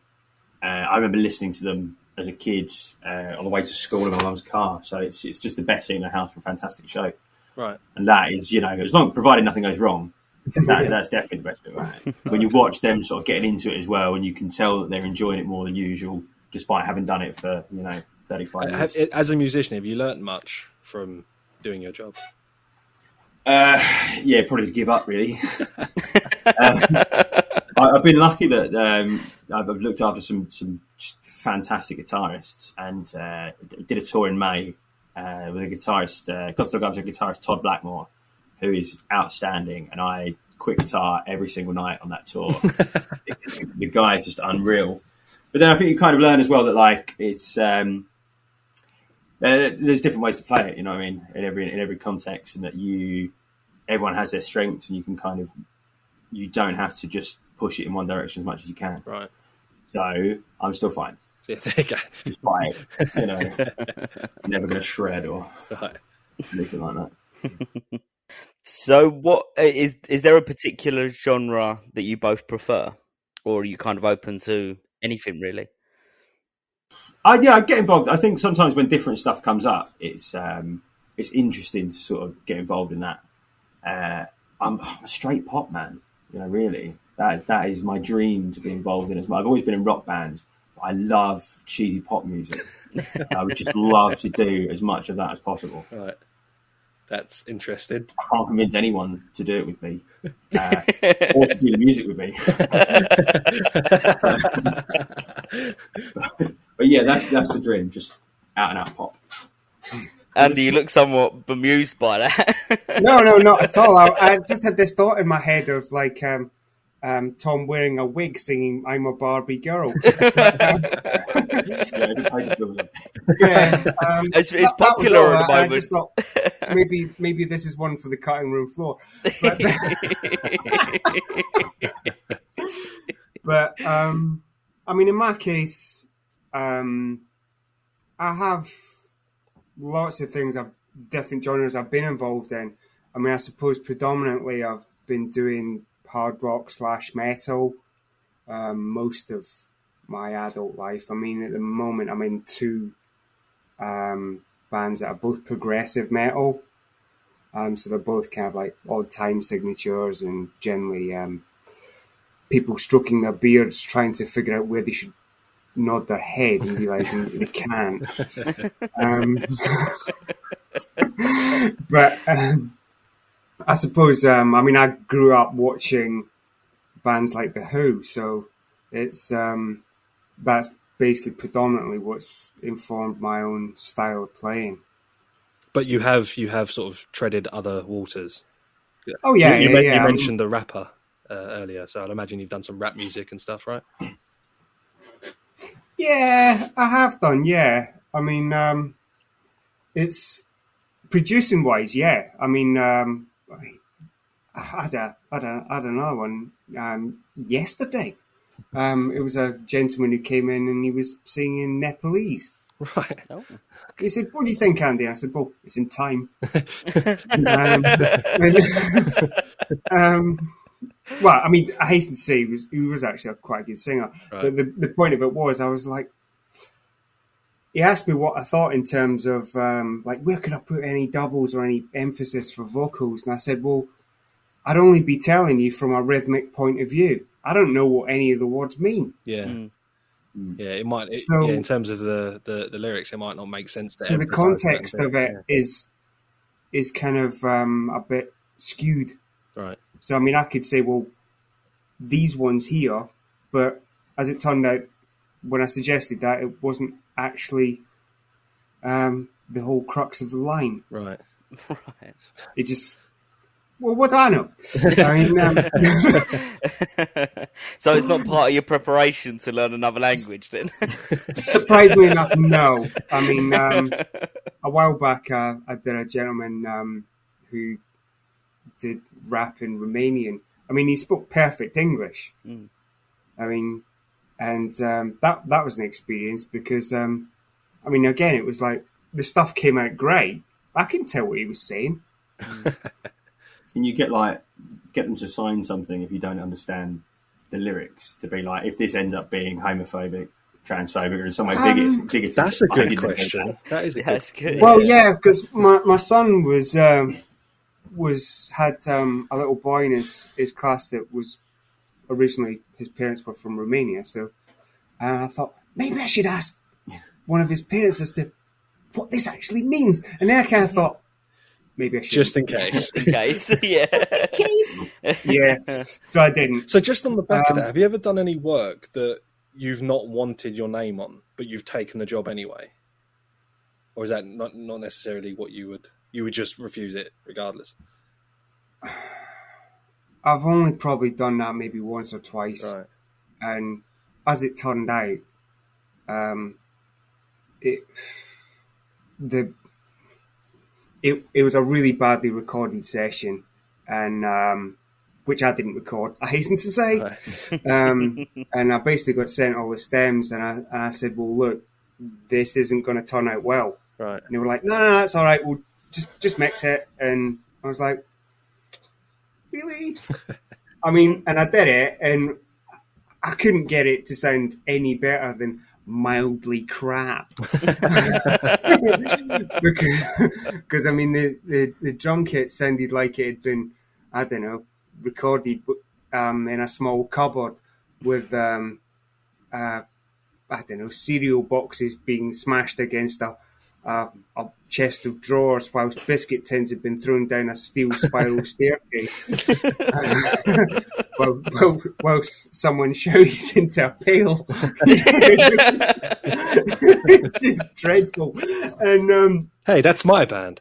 Uh, I remember listening to them as a kid uh, on the way to school in my mum's car. So it's it's just the best seat in the house for a fantastic show. Right. and that is, you know, as long provided nothing goes wrong, that, that's definitely the best bit it. When you watch them sort of getting into it as well, and you can tell that they're enjoying it more than usual, despite having done it for you know thirty five Have, years. as a musician, have you learnt much from doing your job? Uh, yeah, probably to give up really. Um, I, I've been lucky that um, I've, I've looked after some some fantastic guitarists, and uh, did a tour in May uh, with a guitarist, uh, got to look after a guitarist Todd Blackmore, who is outstanding, and I quit guitar every single night on that tour. the, guy is just unreal. But then I think you kind of learn as well that like it's um, uh, there's different ways to play it. You know what I mean? In every in every context, and that you everyone has their strengths, and you can kind of you don't have to just push it in one direction as much as you can. Right. So I'm still fine, So yeah, there you go. despite you know never going to shred or Right. anything like that. So, what uh, is is there a particular genre that you both prefer, or are you kind of open to anything really? I, yeah, I get involved. I think sometimes when different stuff comes up, it's um, it's interesting to sort of get involved in that. Uh, I'm, I'm a straight pop man, you know. Really, that is, that is my dream to be involved in. As well. I've always been in rock bands, but I love cheesy pop music. I would just love to do as much of that as possible. Right. That's interesting. I can't convince anyone to do it with me, uh, or to do the music with me. but yeah, that's that's the dream. Just out and out pop. Andy, you look somewhat bemused by that. no, no, not at all. I, I just had this thought in my head of like um, um, Tom wearing a wig singing "I'm a Barbie girl." Yeah, every page feels like- yeah, um, It's- it's that- that popular all. at the moment. thought maybe maybe this is one for the cutting room floor. But um, I mean, in my case, um, I have lots of things. I've different genres I've been involved in. I mean, I suppose predominantly I've been doing hard rock slash metal um, most of my adult life. I mean, at the moment, I'm in two um, bands that are both progressive metal. Um, so they're both kind of like odd time signatures and generally um, people stroking their beards trying to figure out where they should nod their head and realizing they can't. Um, but um, I suppose, um, I mean, I grew up watching bands like The Who, so it's um, that's basically predominantly what's informed my own style of playing. But you have you have sort of treaded other waters. Oh yeah, you, you yeah, men- yeah. you mentioned the rapper uh, earlier, so I'd imagine you've done some rap music and stuff, right? Yeah, I have done. Yeah, I mean, um, it's producing wise. Yeah, I mean, um, I had a, I had, a, I had another one um, yesterday. Um, it was a gentleman who came in and he was singing Nepalese. Right. Oh. He said, "What do you think, Andy?" I said, "Well, it's in time." um, um, well, I mean, I hasten to say he was he was actually a quite a good singer. Right. But the the point of it was, I was like, he asked me what I thought in terms of um, like where could I put any doubles or any emphasis for vocals, and I said, well, I'd only be telling you from a rhythmic point of view. I don't know what any of the words mean. Yeah. Mm. Yeah, it might. It, So- yeah, in terms of the, the, the lyrics, it might not make sense. To so the context of things. it is is kind of um, a bit skewed. Right. So I mean, I could say, well, these ones here, but as it turned out, when I suggested that, it wasn't actually um, the whole crux of the line. Right. Right. It just, well, what do I know? I mean, um, so it's not part of your preparation to learn another language, then. surprisingly enough, no. I mean, um, a while back, uh, I did a gentleman um, who did rap in Romanian. I mean, he spoke perfect English. Mm. I mean, and um, that that was an experience because, um, I mean, again, it was like the stuff came out great. I couldn't tell what he was saying. Can you get like get them to sign something if you don't understand the lyrics to be like if this ends up being homophobic, transphobic, or in some way Um, bigoted? bigoted That's a I good question. that. That is a Yeah, good. good. Well, yeah, because my, my son was um, was had um, a little boy in his, his class that was originally his parents were from Romania, so and I thought maybe I should ask one of his parents as to what this actually means, and then I kind of thought maybe I should Just in case. in case, yeah. just in case. yeah, so I didn't. So, just on the back of Um, that, have you ever done any work that you've not wanted your name on, but you've taken the job anyway? Or is that not not necessarily what you would you would just refuse it regardless? I've only probably done that maybe once or twice. Right. and as it turned out, um, it the it it was a really badly recorded session, and um, which I didn't record. I hasten to say, Right. um, and I basically got sent all the stems, and I and I said, well, look, this isn't going to turn out well. Right. And they were like, no, no, that's all right. We'll just just mix it. And I was like, really? I mean, and I did it, and I couldn't get it to sound any better than mildly crap. because, I mean, the, the, the drum kit sounded like it had been, I don't know, recorded um, in a small cupboard with, um, uh, I don't know, cereal boxes being smashed against a, a, a chest of drawers whilst biscuit tins had been thrown down a steel spiral staircase. while, while, whilst someone shouted into a pail. it's just dreadful. And um, Hey, that's my band.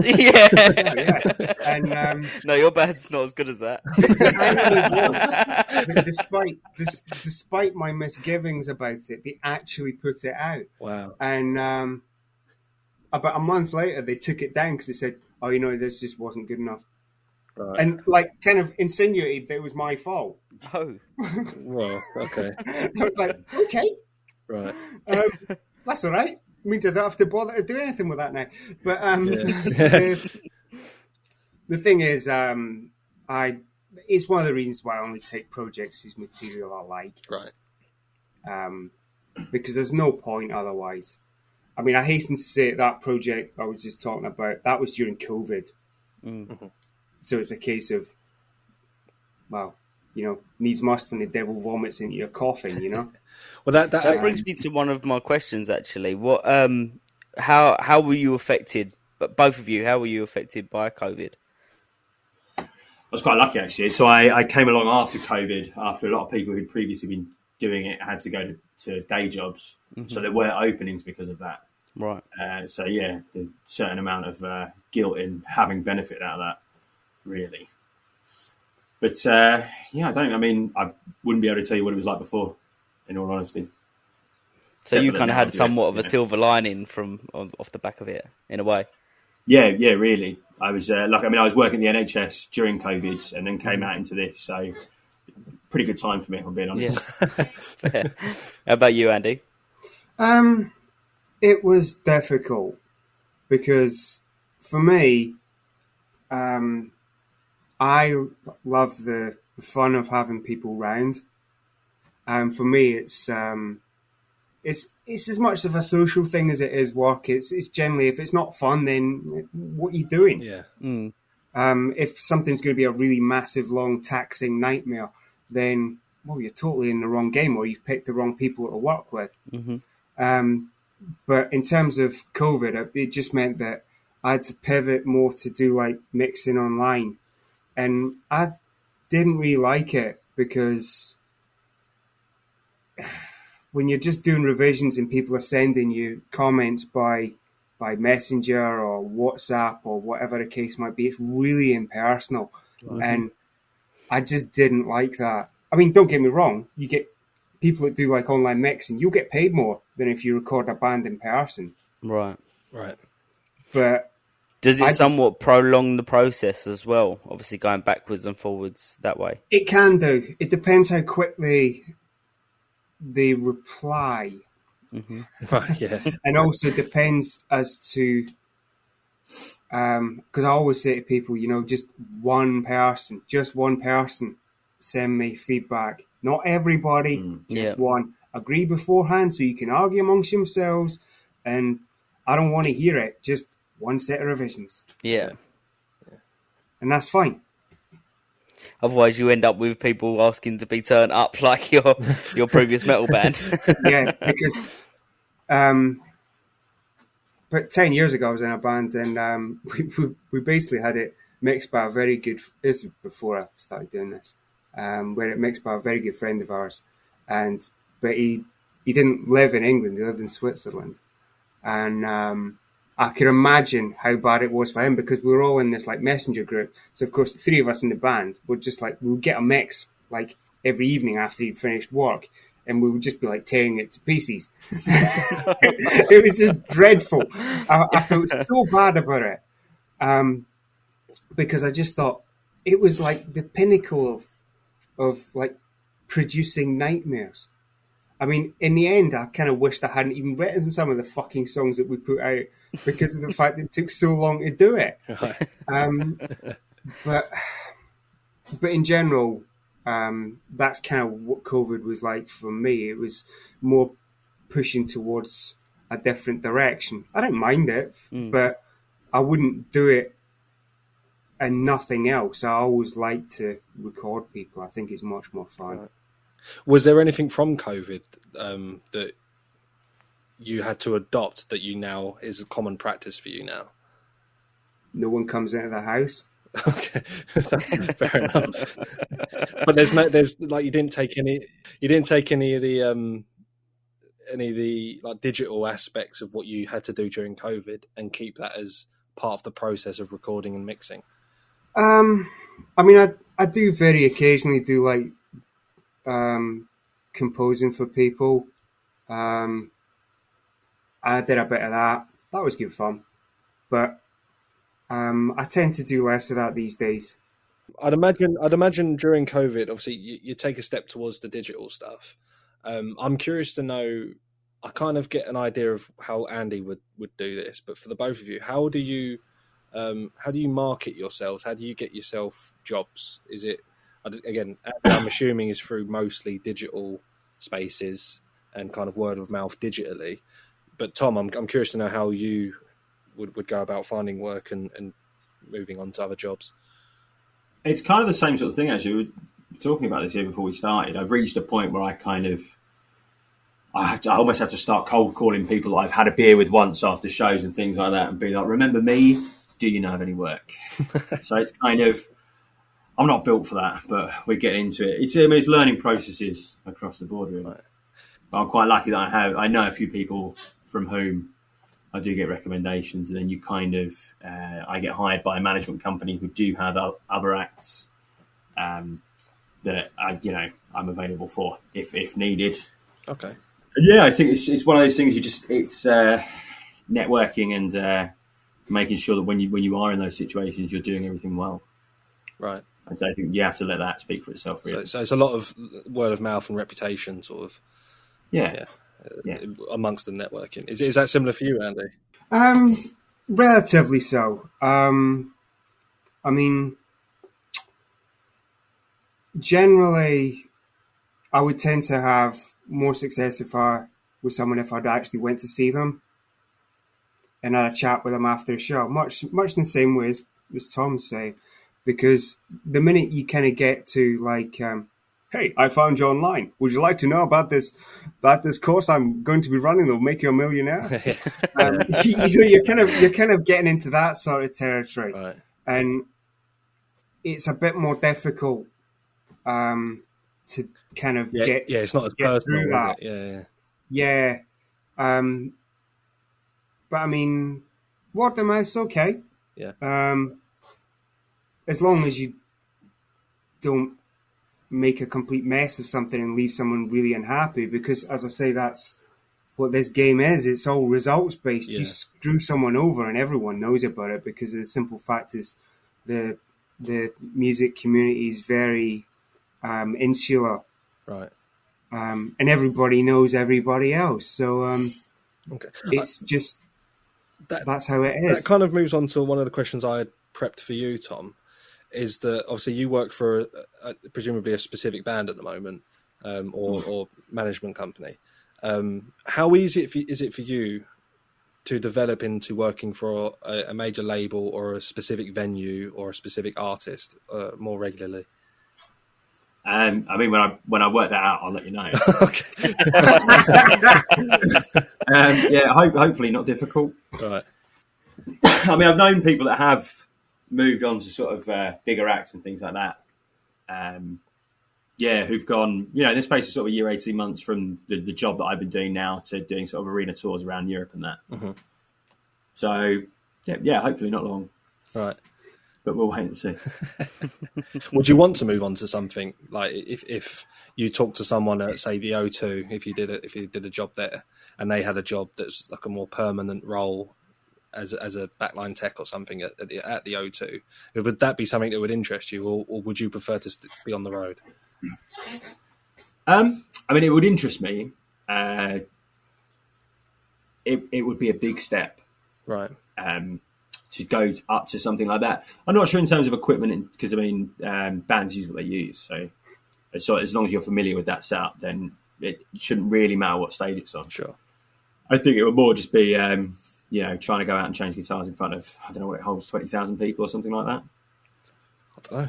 yeah. yeah, and um, No, your band's not as good as that. but despite this, despite my misgivings about it, they actually put it out. Wow. And um, about a month later, they took it down because they said, "Oh, you know, this just wasn't good enough," Right. and like kind of insinuated that it was my fault. oh, well, okay. I was like, "Okay, Right. um, that's all right." means I don't have to bother to do anything with that now. But um, Yeah. the, the thing is, um, I it's one of the reasons why I only take projects whose material I like. Right. um, because there's no point otherwise. I mean, I hasten to say that project I was just talking about that was during COVID, Mm. so it's a case of, well, you know, needs must when the devil vomits into your coffin, you know. Well, that that, that brings me to one of my questions. Actually, what, um, how, how were you affected? But both of you, how were you affected by COVID? I was quite lucky actually. So I, I came along after COVID, after a lot of people who'd previously been doing it had to go to, to day jobs. So there were openings because of that. Right. Uh, so yeah, the certain amount of uh, guilt in having benefited out of that, really. But uh, yeah, I don't. I mean, I wouldn't be able to tell you what it was like before. In all honesty, So Except you kind of had yeah, somewhat of a yeah. silver lining from off off the back of it, in a way. yeah, yeah, really. I was uh, like, I mean, I was working the NHS during COVID, and then came out into this. So pretty good time for me. If I'm being honest. Fair. How about you, Andy? Um, It was difficult because for me, um, I love the, the fun of having people round. And for me, it's um, it's it's as much of a social thing as it is work. It's it's generally if it's not fun, then what are you doing? Yeah. Mm. Um, if something's going to be a really massive, long, taxing nightmare, then well, you're totally in the wrong game, or you've picked the wrong people to work with. hmm Um, but in terms of COVID, it- it just meant that I had to pivot more to do like mixing online, and I didn't really like it because when you're just doing revisions and people are sending you comments by by messenger or WhatsApp or whatever the case might be, it's really impersonal, mm-hmm. and I just didn't like that. I mean, don't get me wrong, you get people that do like online mixing, you'll get paid more than if you record a band in person. Right. Right. But Does it I just- somewhat prolong the process as well? Obviously, going backwards and forwards that way. it can do. It depends how quickly they reply, hmm Right. Yeah. and also depends as to because I always say to people, you know, just one person, just one person, send me feedback. Not everybody, Mm. just Yeah. one. Agree beforehand so you can argue amongst yourselves, and I don't want to hear it. Just one set of revisions, Yeah. and that's fine. Otherwise, you end up with people asking to be turned up like your your previous metal band. yeah, because um, but ten years ago I was in a band and um, we, we we basically had it mixed by a very good. This is before I started doing this, um, where it mixed by a very good friend of ours, and but he he didn't live in England. He lived in Switzerland, and um, I could imagine how bad it was for him because we were all in this like messenger group. So of course, the three of us in the band would just like we would get a mix like every evening after he'd finished work, and we would just be like tearing it to pieces. it was just dreadful. I, I felt so bad about it um, because I just thought it was like the pinnacle of of like producing nightmares. I mean, in the end, I kind of wished I hadn't even written some of the fucking songs that we put out because of the fact that it took so long to do it. Um, but but in general, um, that's kind of what COVID was like for me. It was more pushing towards a different direction. I don't mind it, Mm. but I wouldn't do it and nothing else. I always like to record people. I think it's much more fun. Right. Was there anything from COVID um, that you had to adopt that you now is a common practice for you now? No one comes into the house. Okay, fair enough. but there's no, there's like you didn't take any, you didn't take any of the, um, any of the like digital aspects of what you had to do during COVID and keep that as part of the process of recording and mixing. Um, I mean, I I do very occasionally do like um, composing for people. Um, I did a bit of that. That was good fun, but um, I tend to do less of that these days. I'd imagine. I'd imagine during COVID, obviously, you, you take a step towards the digital stuff. Um, I'm curious to know. I kind of get an idea of how Andy would, would do this, but for the both of you, how do you um, how do you market yourselves? How do you get yourself jobs? Is it again? I'm assuming is through mostly digital spaces and kind of word of mouth digitally. But Tom, I'm I'm curious to know how you would, would go about finding work and, and moving on to other jobs. It's kind of the same sort of thing, actually. We were talking about this here before we started. I've reached a point where I kind of, I, to, I almost have to start cold calling people I've had a beer with once after shows and things like that and be like, remember me? Do you know of any work? so it's kind of, I'm not built for that, but we're getting into it. It's, I mean, it's learning processes across the board, really. Right. But I'm quite lucky that I have, I know a few people from whom I do get recommendations, and then you kind of uh, I get hired by a management company who do have other acts um, that I, you know I'm available for if if needed. Okay. And yeah, I think it's it's one of those things you just it's uh, networking and uh, making sure that when you when you are in those situations you're doing everything well. Right. And so I think you have to let that speak for itself, So, really. so it's a lot of word of mouth and reputation, sort of. yeah. yeah. uh, Yeah. amongst the networking. Is is that similar for you, Andy? Um, relatively so. Um, I mean, generally, I would tend to have more success if I with someone if I'd actually went to see them and had a chat with them after the show. Much much in the same way as, Tom's saying, because the minute you kind of get to like, um, hey, I found you online. Would you like to know about this about this course I'm going to be running that'll make you a millionaire? um, you, you know, you're kind of you're kind of getting into that sort of territory, right. and it's a bit more difficult um, to kind of Yeah, get yeah, it's not as personal. through that. Yeah, yeah. yeah. Um, but I mean, of mouth's okay. Yeah. Um, as long as you don't make a complete mess of something and leave someone really unhappy, because as I say, that's what this game is. It's all results based. Yeah. You screw someone over, and everyone knows about it because the simple fact is the the music community is very um, insular Right. um, and everybody knows everybody else. So um, Okay. it's just That- that's how it That is. kind of moves on to one of the questions I had prepped for you, Tom. Is that obviously you work for a, a, presumably a specific band at the moment, um, or, or management company. Um, how easy it for, is it for you to develop into working for a, a major label or a specific venue or a specific artist uh, more regularly? Um, I mean, when I when I work that out, I'll let you know. um, yeah, hope, hopefully not difficult. Right. I mean, I've known people that have moved on to sort of uh, bigger acts and things like that. Um, yeah, who've gone, you know, in the space of sort of a year, 18 months from the, the job that I've been doing now to doing sort of arena tours around Europe and that. Mhm. So, yeah, yeah, hopefully not long, Right. But we'll wait and see. Would you want to move on to something like if if you talk to someone at say the O2, if you did it, if you did a job there, and they had a job that's like a more permanent role as as a backline tech or something at, at the at the O2, would that be something that would interest you, or, or would you prefer to be on the road? Um, I mean, it would interest me. Uh, it, it would be a big step Right. um, to go up to something like that. I'm not sure in terms of equipment because I mean um, bands use what they use, so so as long as you're familiar with that setup, then it shouldn't really matter what stage it's on. Sure. I think it would more just be um, you know trying to go out and change guitars in front of I don't know what it holds twenty thousand people or something like that. I don't know.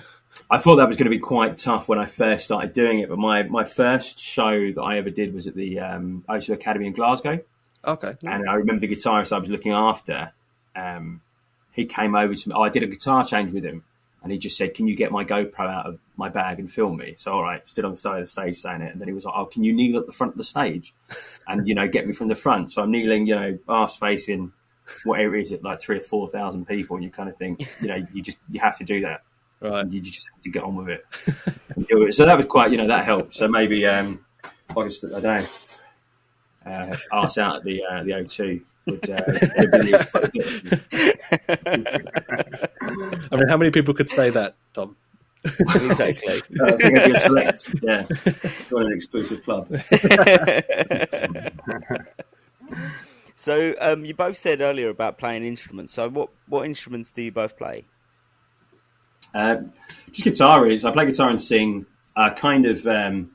I thought that was going to be quite tough when I first started doing it, but my, my first show that I ever did was at the um, O2 Academy in Glasgow. Okay. And I remember the guitarist I was looking after. Um, he came over to me. Oh, I did a guitar change with him, and he just said, "Can you get my GoPro out of my bag and film me?" So, all right, stood on the side of the stage saying it, and then he was like, "Oh, can you kneel at the front of the stage, and you know, get me from the front?" So I'm kneeling, you know, arse facing whatever it is, it like three or four thousand people, and you kind of think, you know, you just you have to do that, Right. and you just have to get on with it. and do it. So that was quite, you know, that helped. So maybe um, I st- I don't know, uh, arse out at the uh, the O2 would, uh, I mean, how many people could say that, Tom? exactly. I think it'd be a select, yeah, join an exclusive club. so um, you both said earlier about playing instruments. So what what instruments do you both play? Um, just guitar is. I play guitar and sing. Uh, kind of, um,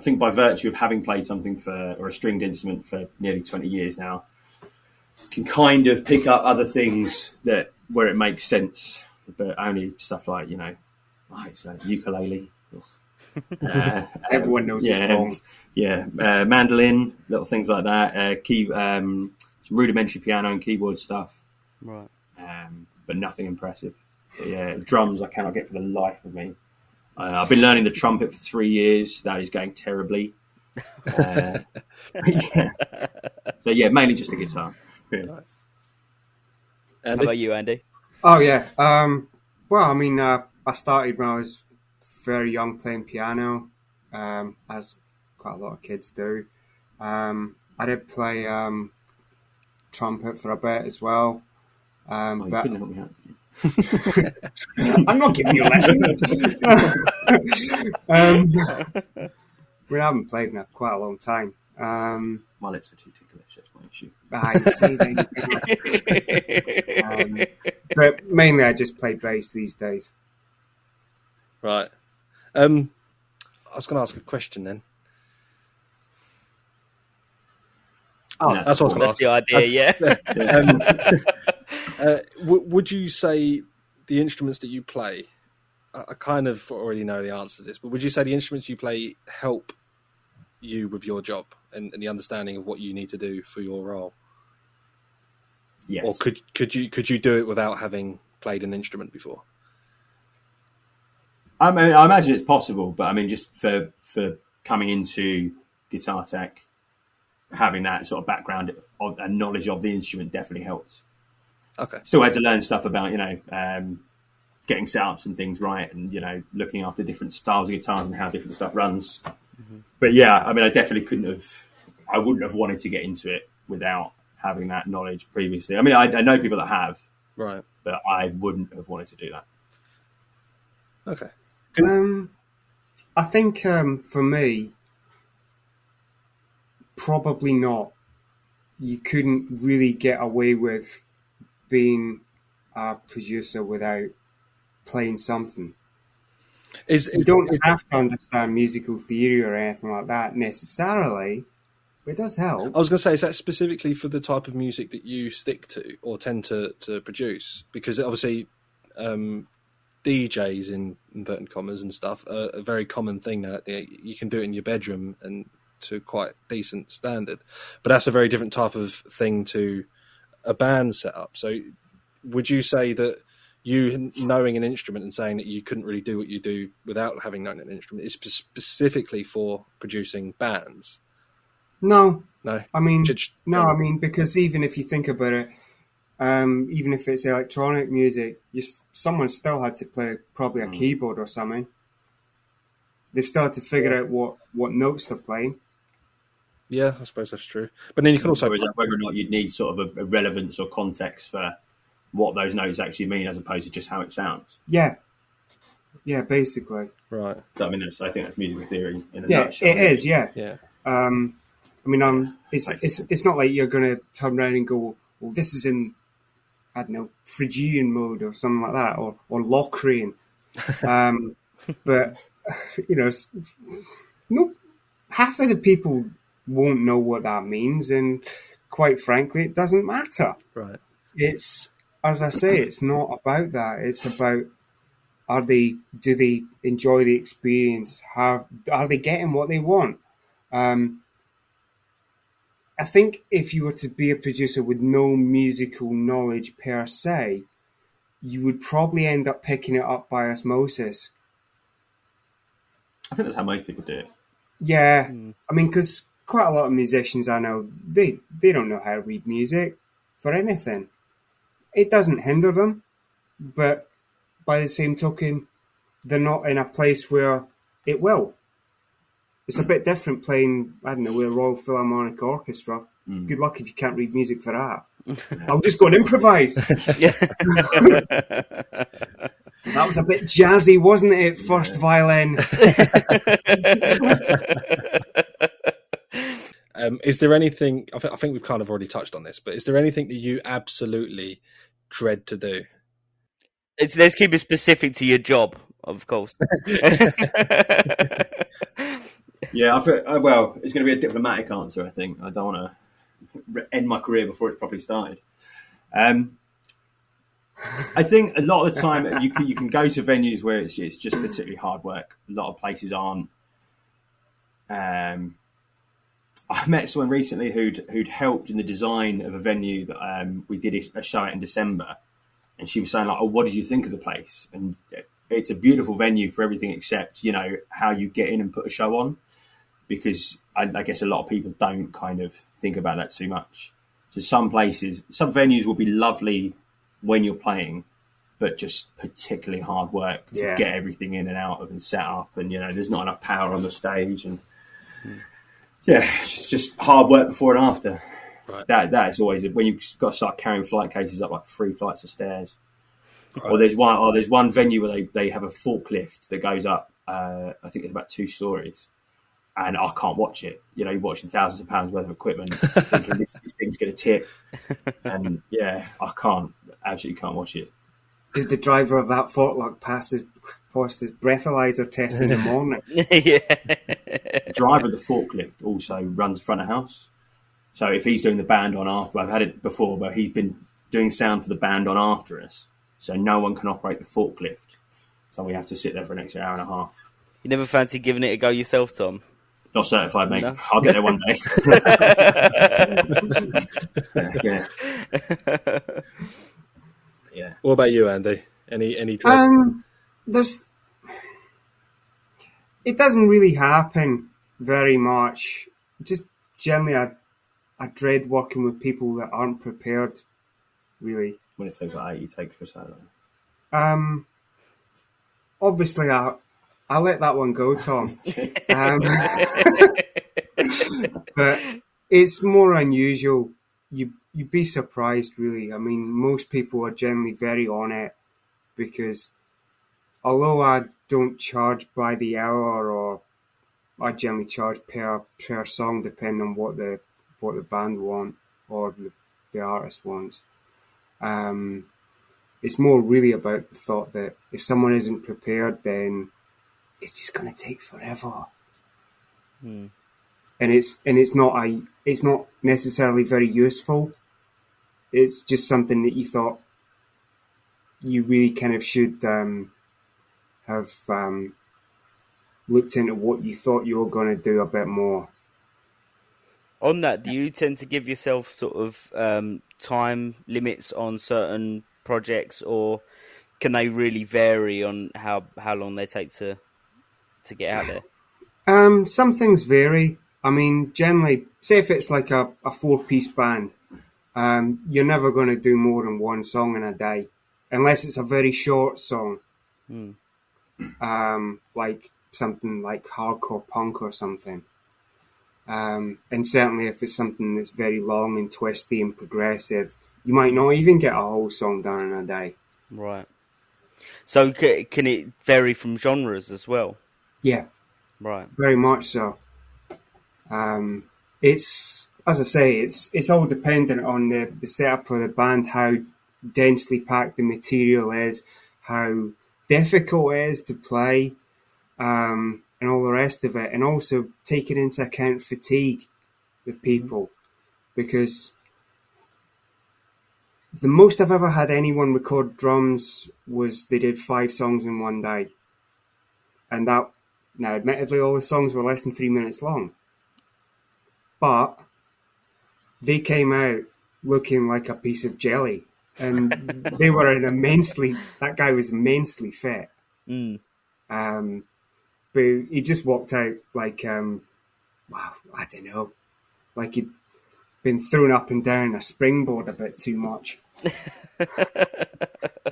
I think by virtue of having played something for or a stringed instrument for nearly twenty years now, can kind of pick up other things that where it makes sense, but only stuff like you know, like so ukulele. Uh, Everyone knows yeah, it's wrong. yeah, uh, mandolin, little things like that. Uh, key, um, some rudimentary piano and keyboard stuff, Right. um, but nothing impressive. But yeah, drums I cannot get for the life of me. Uh, I've been learning the trumpet for three years. That is going terribly. Uh, yeah. So yeah, mainly just the guitar. Yeah. How about you, Andy? Oh yeah. Um, well, I mean, uh, I started when I was very young playing piano, um, as quite a lot of kids do. Um, I did play um, trumpet for a bit as well. Um, Oh, you but couldn't help me out. I'm not giving you lessons. um, I mean, I haven't played in a, quite a long time. Um, My lips are too ticklish. That's my issue. I say that- um, but mainly I just play bass these days. Right. Um, I was going to ask a question then. Oh, That's that's what I was going to the idea, yeah. Uh, w- would you say the instruments that you play? I I kind of already know the answer to this, but would you say the instruments you play help you with your job and, and the understanding of what you need to do for your role? Yes. Or could could you could you do it without having played an instrument before? I mean, I imagine it's possible, but I mean, just for for coming into guitar tech, having that sort of background and knowledge of the instrument definitely helps. Okay. Still had to learn stuff about you know um, getting setups and things right, and you know looking after different styles of guitars and how different stuff runs. But yeah, I mean, I definitely couldn't have. I wouldn't have wanted to get into it without having that knowledge previously. I mean, I, I know people that have, Right. but I wouldn't have wanted to do that. Okay. Um, I think um, for me, probably not. You couldn't really get away with being a producer without playing something. Is, You don't is- have to understand musical theory or anything like that necessarily, but it does help. I was going to say, is that specifically for the type of music that you stick to or tend to, to produce? Because obviously, um, DJs in inverted commas and stuff are a very common thing now. You can do it in your bedroom and to quite decent standard, but that's a very different type of thing to a band setup. So, would you say that you knowing an instrument and saying that you couldn't really do what you do without having known an instrument is specifically for producing bands? No, No, I mean, Just- no, I mean because even if you think about it, um, even if it's electronic music, you, someone still had to play probably a Mm. keyboard or something. They've still had to figure out what, what notes they're playing. Yeah, I suppose that's true. But then you can also Whereas whether or not you'd need sort of a, a relevance or context for what those notes actually mean, as opposed to just how it sounds. Yeah, yeah, basically. right. So, I mean, that's, I think that's musical theory in a Yeah, nutshell. it is. Yeah. Yeah, Um, I mean, um, it's, Basically. it's it's not like you're going to turn around and go, well, this is in, I don't know, Phrygian mode or something like that, or or Locrian. Um, but you know, no, half of the people won't know what that means, and quite frankly, it doesn't matter. right. It's as I say, it's not about that. It's about are they do they enjoy the experience? Have are they getting what they want? Um, I think if you were to be a producer with no musical knowledge per se, you would probably end up picking it up by osmosis. I think that's how most people do it. Yeah, Hmm. I mean, because quite a lot of musicians I know they they don't know how to read music for anything. It doesn't hinder them, but by the same token, they're not in a place where it will. It's a bit different playing, I don't know, with a Royal Philharmonic Orchestra. Mm. Good luck if you can't read music for that. I'll just go and improvise. That was a bit jazzy, wasn't it? First violin. Um, is there anything? I, th- I think we've kind of already touched on this, but is there anything that you absolutely dread to do? It's, let's keep it specific to your job, of course. Yeah, I feel, uh, well, it's going to be a diplomatic answer. I think I don't want to end my career before it properly started. Um, I think a lot of the time you can you can go to venues where it's it's just particularly hard work. A lot of places aren't. Um, I met someone recently who'd who'd helped in the design of a venue that um, we did a show at in December, and she was saying like, "Oh, what did you think of the place?" And it's a beautiful venue for everything except you know how you get in and put a show on, because I, I guess a lot of people don't kind of think about that too much. So some places, some venues will be lovely when you're playing, but just particularly hard work to Yeah. get everything in and out of and set up, and you know there's not enough power on the stage, and yeah, it's just hard work before and after. Right. That that is always when you've got to start carrying flight cases up like three flights of stairs. Right. Or there's one, or there's one venue where they, they have a forklift that goes up. Uh, I think it's about two stories, and I can't watch it. You know, you're watching thousands of pounds worth of equipment, thinking this, this thing's going to tip, and yeah, I can't, absolutely can't watch it. Did the driver of that forklift pass his, pass his breathalyzer test in the morning? yeah. The driver of the forklift also runs front of house. So if he's doing the band on after, I've had it before, but he's been doing sound for the band on after us. So no one can operate the forklift. So we have to sit there for an extra hour and a half. You never fancy giving it a go yourself, Tom? Not certified, mate. No. I'll get there one day. yeah, yeah, yeah. What about you, Andy? Any any dread? Um, there's. It doesn't really happen very much. Just generally, I, I dread working with people that aren't prepared. Really, When it takes like 80 takes for solo. um, obviously, I I let that one go, Tom. Um, but it's more unusual. You you'd be surprised, really. I mean, most people are generally very on it because although I don't charge by the hour, or I generally charge per per song, depending on what the what the band want or the, the artist wants. Um, it's more really about the thought that if someone isn't prepared, then it's just going to take forever Hmm. and it's and it's not a it's not necessarily very useful. It's just something that you thought you really kind of should um, have um, looked into what you thought you were going to do a bit more. On that, do you tend to give yourself sort of um, time limits on certain projects, or can they really vary on how how long they take to to get out there? Um, some things vary. I mean, generally, say if it's like a, a four piece band, um, you're never going to do more than one song in a day, unless it's a very short song, Hmm. Um, like something like hardcore punk or something. Um, and certainly, if it's something that's very long and twisty and progressive, you might not even get a whole song done in a day. Right. So c- can it vary from genres as well? Yeah, Right. very much so. Um, it's as I say, it's it's all dependent on the, the setup of the band, how densely packed the material is, how difficult it is to play, um, and all the rest of it, and also taking into account fatigue with people, because the most I've ever had anyone record drums was they did five songs in one day, and that now, admittedly, all the songs were less than three minutes long, but they came out looking like a piece of jelly, and they were an immensely. That guy was immensely fit, Mm. um, but he just walked out like, um, wow, I don't know, like he'd been thrown up and down a springboard a bit too much.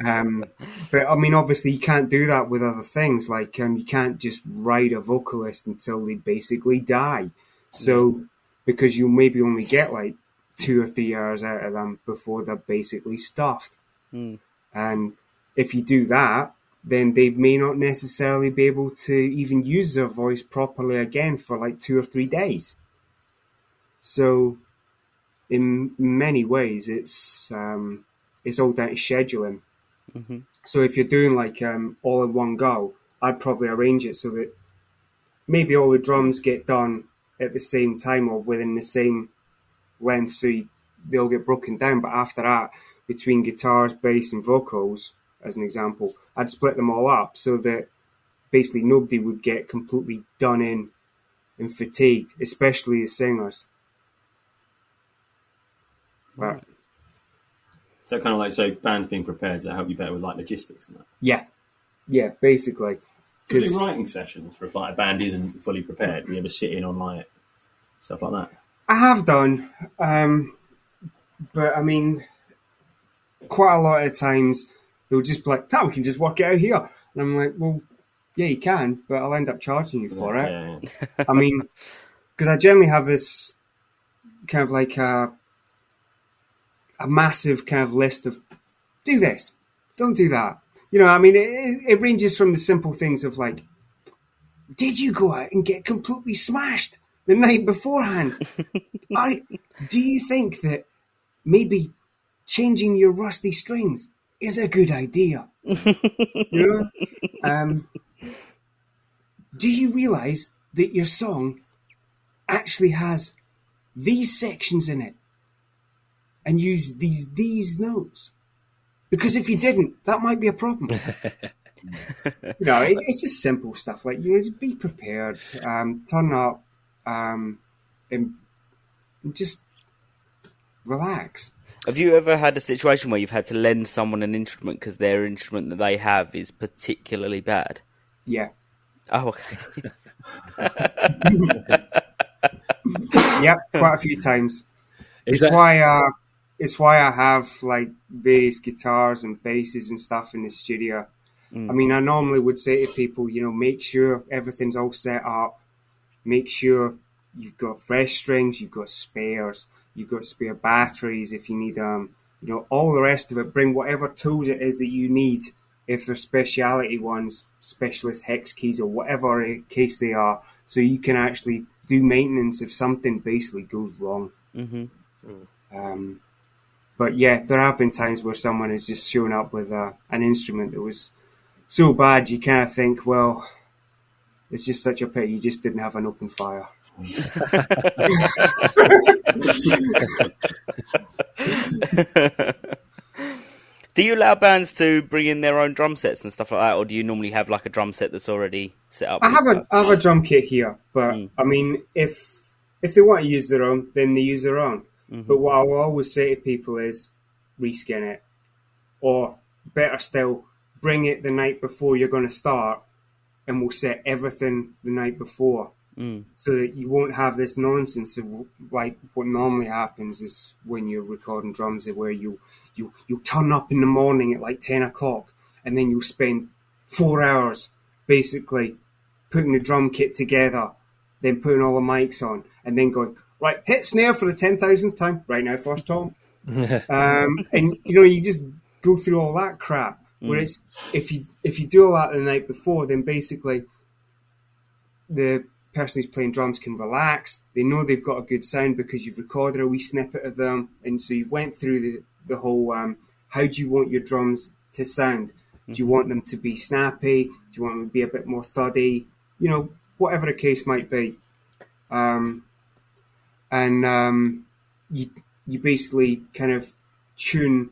Um, but I mean, obviously, you can't do that with other things. Like, um, you can't just ride a vocalist until they basically die. So, because you'll maybe only get like two or three hours out of them before they're basically stuffed. Mm. And if you do that, then they may not necessarily be able to even use their voice properly again for like two or three days. So, in many ways, it's um, it's all down to scheduling. hmm So if you're doing like um, all in one go, I'd probably arrange it so that maybe all the drums get done at the same time or within the same length, so you, they'll get broken down. But after that, between guitars, bass, and vocals, as an example, I'd split them all up so that basically nobody would get completely done in and fatigued, especially the singers. But So kind of like so bands being prepared to help you better with like logistics and that. yeah, yeah, basically. Do you 'Cause- do writing sessions for if like a band isn't fully prepared? You ever sit in on like stuff like that? I have done, um, but I mean, quite a lot of times they'll just be like, "No, we can just work it out here," and I'm like, "Well, yeah, you can, but I'll end up charging you for it." Yeah, yeah. I mean, because I generally have this kind of like a a massive kind of list of do this, don't do that. You know, I mean, it, it ranges from the simple things of like did you go out and get completely smashed the night beforehand? I, do you think that maybe changing your rusty strings is a good idea? you know? Um, do you realize that your song actually has these sections in it and use these these notes? Because if you didn't, that might be a problem. you know, it's, it's just simple stuff like you know, just be prepared, um, turn up, um, and just relax. Have you ever had a situation where you've had to lend someone an instrument because their instrument that they have is particularly bad? Yeah. Oh, okay. yep, quite a few times. Is it's that- why uh, it's why I have like various guitars and basses and stuff in the studio. Mm. I mean, I normally would say to people, you know, make sure everything's all set up. Make sure you've got fresh strings, you've got spares, you've got spare batteries if you need them. You know, all the rest of it. Bring whatever tools it is that you need. If they're speciality ones, specialist hex keys or whatever case they are, so you can actually do maintenance if something basically goes wrong. hmm Um, but yeah, there have been times where someone has just shown up with uh, an instrument that was so bad you kind of think, well, it's just such a pity you just didn't have an open fire. do you allow bands to bring in their own drum sets and stuff like that, or do you normally have like a drum set that's already set up? I have a? I have a drum kit here, but Mm. I mean, if if they want to use their own, then they use their own. Mhm. But what I will always say to people is reskin it, or better still, bring it the night before you're going to start, and we'll set everything the night before, Mm. so that you won't have this nonsense of like what normally happens is when you're recording drums, where you you you turn up in the morning at like ten o'clock, and then you'll spend four hours basically putting the drum kit together, then putting all the mics on, and then going right hit snare for the ten thousandth time right now, first Tom. um, and you know you just go through all that crap. Whereas if you if you do all that the night before, then basically the person who's playing drums can relax. They know they've got a good sound because you've recorded a wee snippet of them, and so you've went through the the whole um, how do you want your drums to sound? Do you want them to be snappy? Do you want them to be a bit more thuddy? You know, whatever the case might be. Um, and um, you you basically kind of tune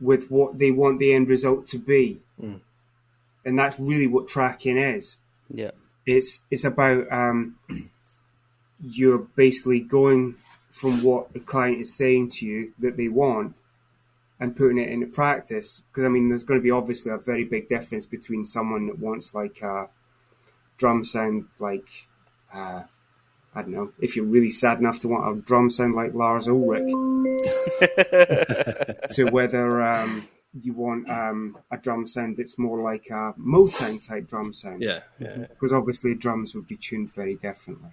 with what they want the end result to be, Mm. and that's really what tracking is. Yeah. It's it's about um, you're basically going from what the client is saying to you that they want and putting it into practice. Because I mean, there's going to be obviously a very big difference between someone that wants like a drum sound like uh, I don't know if you're really sad enough to want a drum sound like Lars Ulrich to whether um, you want um, a drum sound that's more like a Motown type drum sound. yeah, yeah. Because obviously drums would be tuned very differently.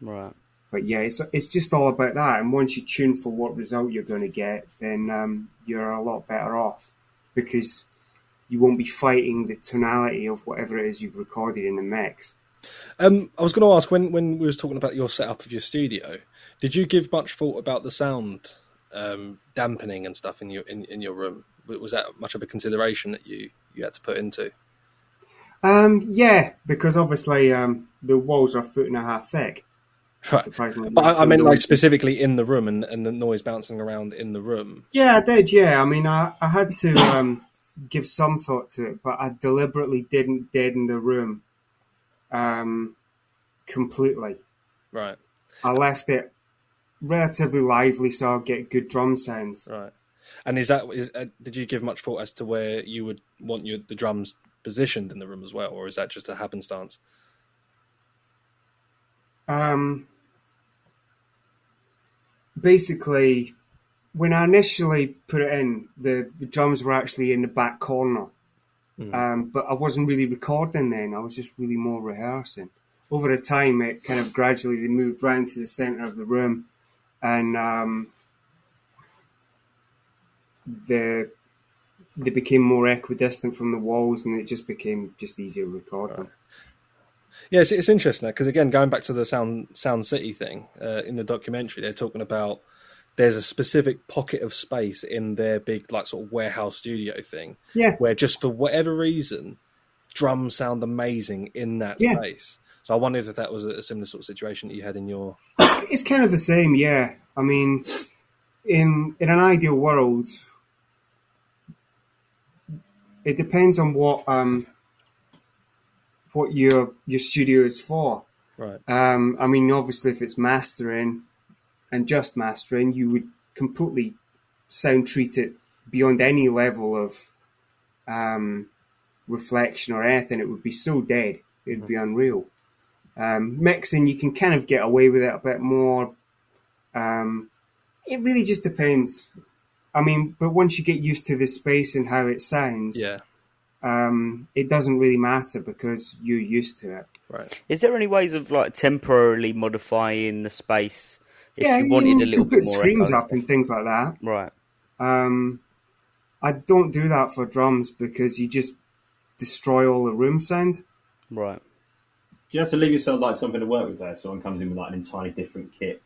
right. But yeah, it's it's just all about that. And once you tune for what result you're going to get, then um, you're a lot better off because you won't be fighting the tonality of whatever it is you've recorded in the mix. Um, I was going to ask when when we was talking about your setup of your studio, did you give much thought about the sound um, dampening and stuff in your in, in your room? Was that much of a consideration that you you had to put into? Um, yeah, because obviously um, the walls are a foot and a half thick. Right. But I, I meant like specifically in the room and, and the noise bouncing around in the room. Yeah, I did. Yeah, I mean, I, I had to um, give some thought to it, but I deliberately didn't deaden the room um, completely. Right, I left it relatively lively so I'll get good drum sounds. right. And is that is uh, did you give much thought as to where you would want your the drums positioned in the room as well, or is that just a happenstance? Um, basically, when I initially put it in, the, the drums were actually in the back corner. Mhm. Um, but I wasn't really recording then. I was just really more rehearsing. Over the time, it kind of gradually they moved round to the centre of the room, and um, the they became more equidistant from the walls, and it just became just easier recording. Yeah, it's, it's interesting because again, going back to the Sound Sound City thing uh, in the documentary, they're talking about there's a specific pocket of space in their big like sort of warehouse studio thing, Yeah. where just for whatever reason, drums sound amazing in that Yeah. space. So I wondered if that was a similar sort of situation that you had in your. It's kind of the same, yeah. I mean, in in an ideal world, it depends on what um what your your studio is for. Right. Um, I mean, obviously, if it's mastering and just mastering, you would completely sound treat it beyond any level of um, reflection or anything. It would be so dead, it'd be unreal. Um, mixing, you can kind of get away with it a bit more. Um, it really just depends. I mean, but once you get used to the space and how it sounds, Yeah. um, it doesn't really matter because you're used to it. Right. Is there any ways of like temporarily modifying the space if yeah, you wanted a can little put bit more screens up and things like that. Right. Um, I don't do that for drums because you just destroy all the room sound. Right. Do you have to leave yourself like something to work with there? If someone comes in with like an entirely different kit.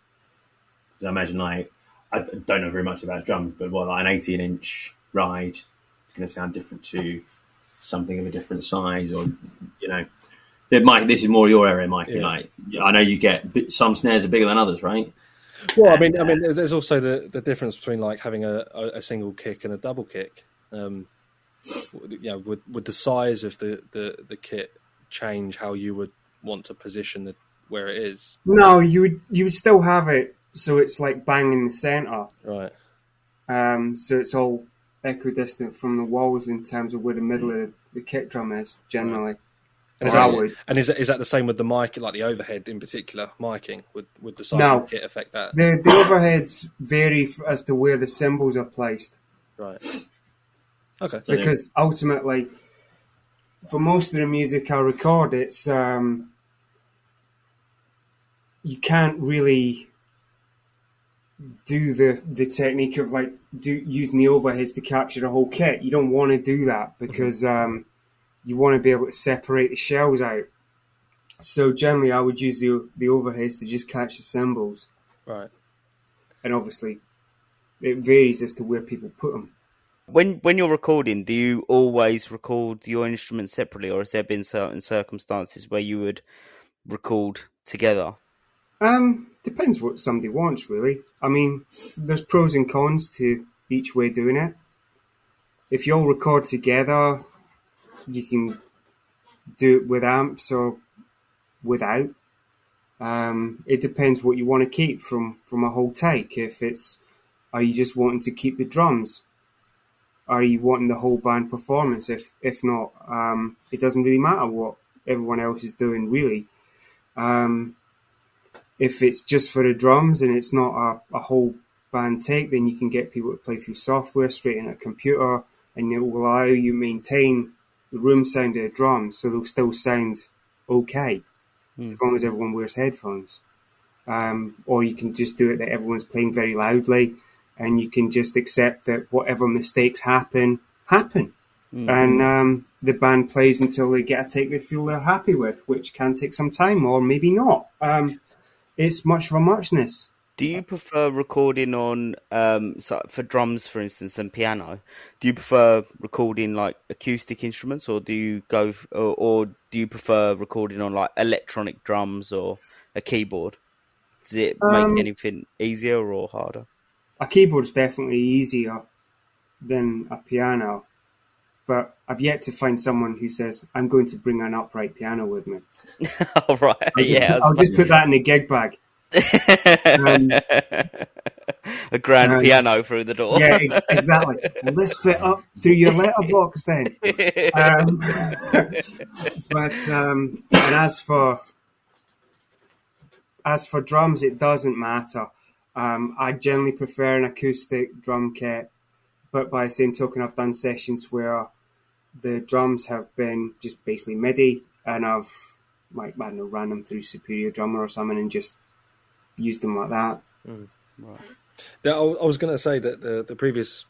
Because I imagine like I don't know very much about drums, but what like an 18 inch ride is going to sound different to something of a different size, or you know, Mike. This is more your area, Mike. Yeah. Like I know you get some snares are bigger than others, right? Well, I mean, I mean, there's also the, the difference between like having a, a, single kick and a double kick. Um, you know, would would the size of the, the, the kit change how you would want to position it where it is? No, you would you would still have it so it's like bang in the center. Right. Um, so it's all equidistant from the walls in terms of where the middle of the, the kick drum is generally. And is, I that, would. and is that, is that the same with the mic, like the overhead in particular, miking? Would would the size No. the kit affect that? The the overheads vary as to where the cymbals are placed. Right. Okay. So because ultimately, for most of the music I record, it's um, you can't really do the the technique of like do using the overheads to capture the whole kit. You don't want to do that because um, you want to be able to separate the shells out. So generally, I would use the the overheads to just catch the cymbals, Right. and obviously, it varies as to where people put them. When when you're recording, do you always record your instruments separately, or has there been certain circumstances where you would record together? Um, depends what somebody wants, really. I mean, there's pros and cons to each way doing it. If you all record together, you can do it with amps or without. Um, it depends what you want to keep from from a whole take. If it's, are you just wanting to keep the drums? Are you wanting the whole band performance? If if not, um, it doesn't really matter what everyone else is doing, really. Um, if it's just for the drums and it's not a, a whole band take, then you can get people to play through software straight in a computer, and it will allow you maintain the room sound of drums, so they'll still sound okay Hmm. as long as everyone wears headphones. Um, or you can just do it that everyone's playing very loudly, and you can just accept that whatever mistakes happen happen, Mm. and um, the band plays until they get a take they feel they're happy with, which can take some time or maybe not. Um, it's much of a muchness. Do you prefer recording on um so for drums, for instance, and piano? Do you prefer recording like acoustic instruments, or do you go f- or, or do you prefer recording on like electronic drums or a keyboard? Does it make Um, anything easier or harder? A keyboard's definitely easier than a piano, but I've yet to find someone who says, I'm going to bring an upright piano with me. All right, I'll just, yeah, I'll just put that in a gig bag. Um, a grand um, piano through the door. Yeah, ex- exactly. Will this fit up through your letterbox then? Um, but um, and as for as for drums, it doesn't matter. Um, I generally prefer an acoustic drum kit, but by the same token, I've done sessions where the drums have been just basically MIDI, and I've like I don't know, ran them through Superior Drummer or something, and just used them like that. Yeah, I I was going to say that the the previous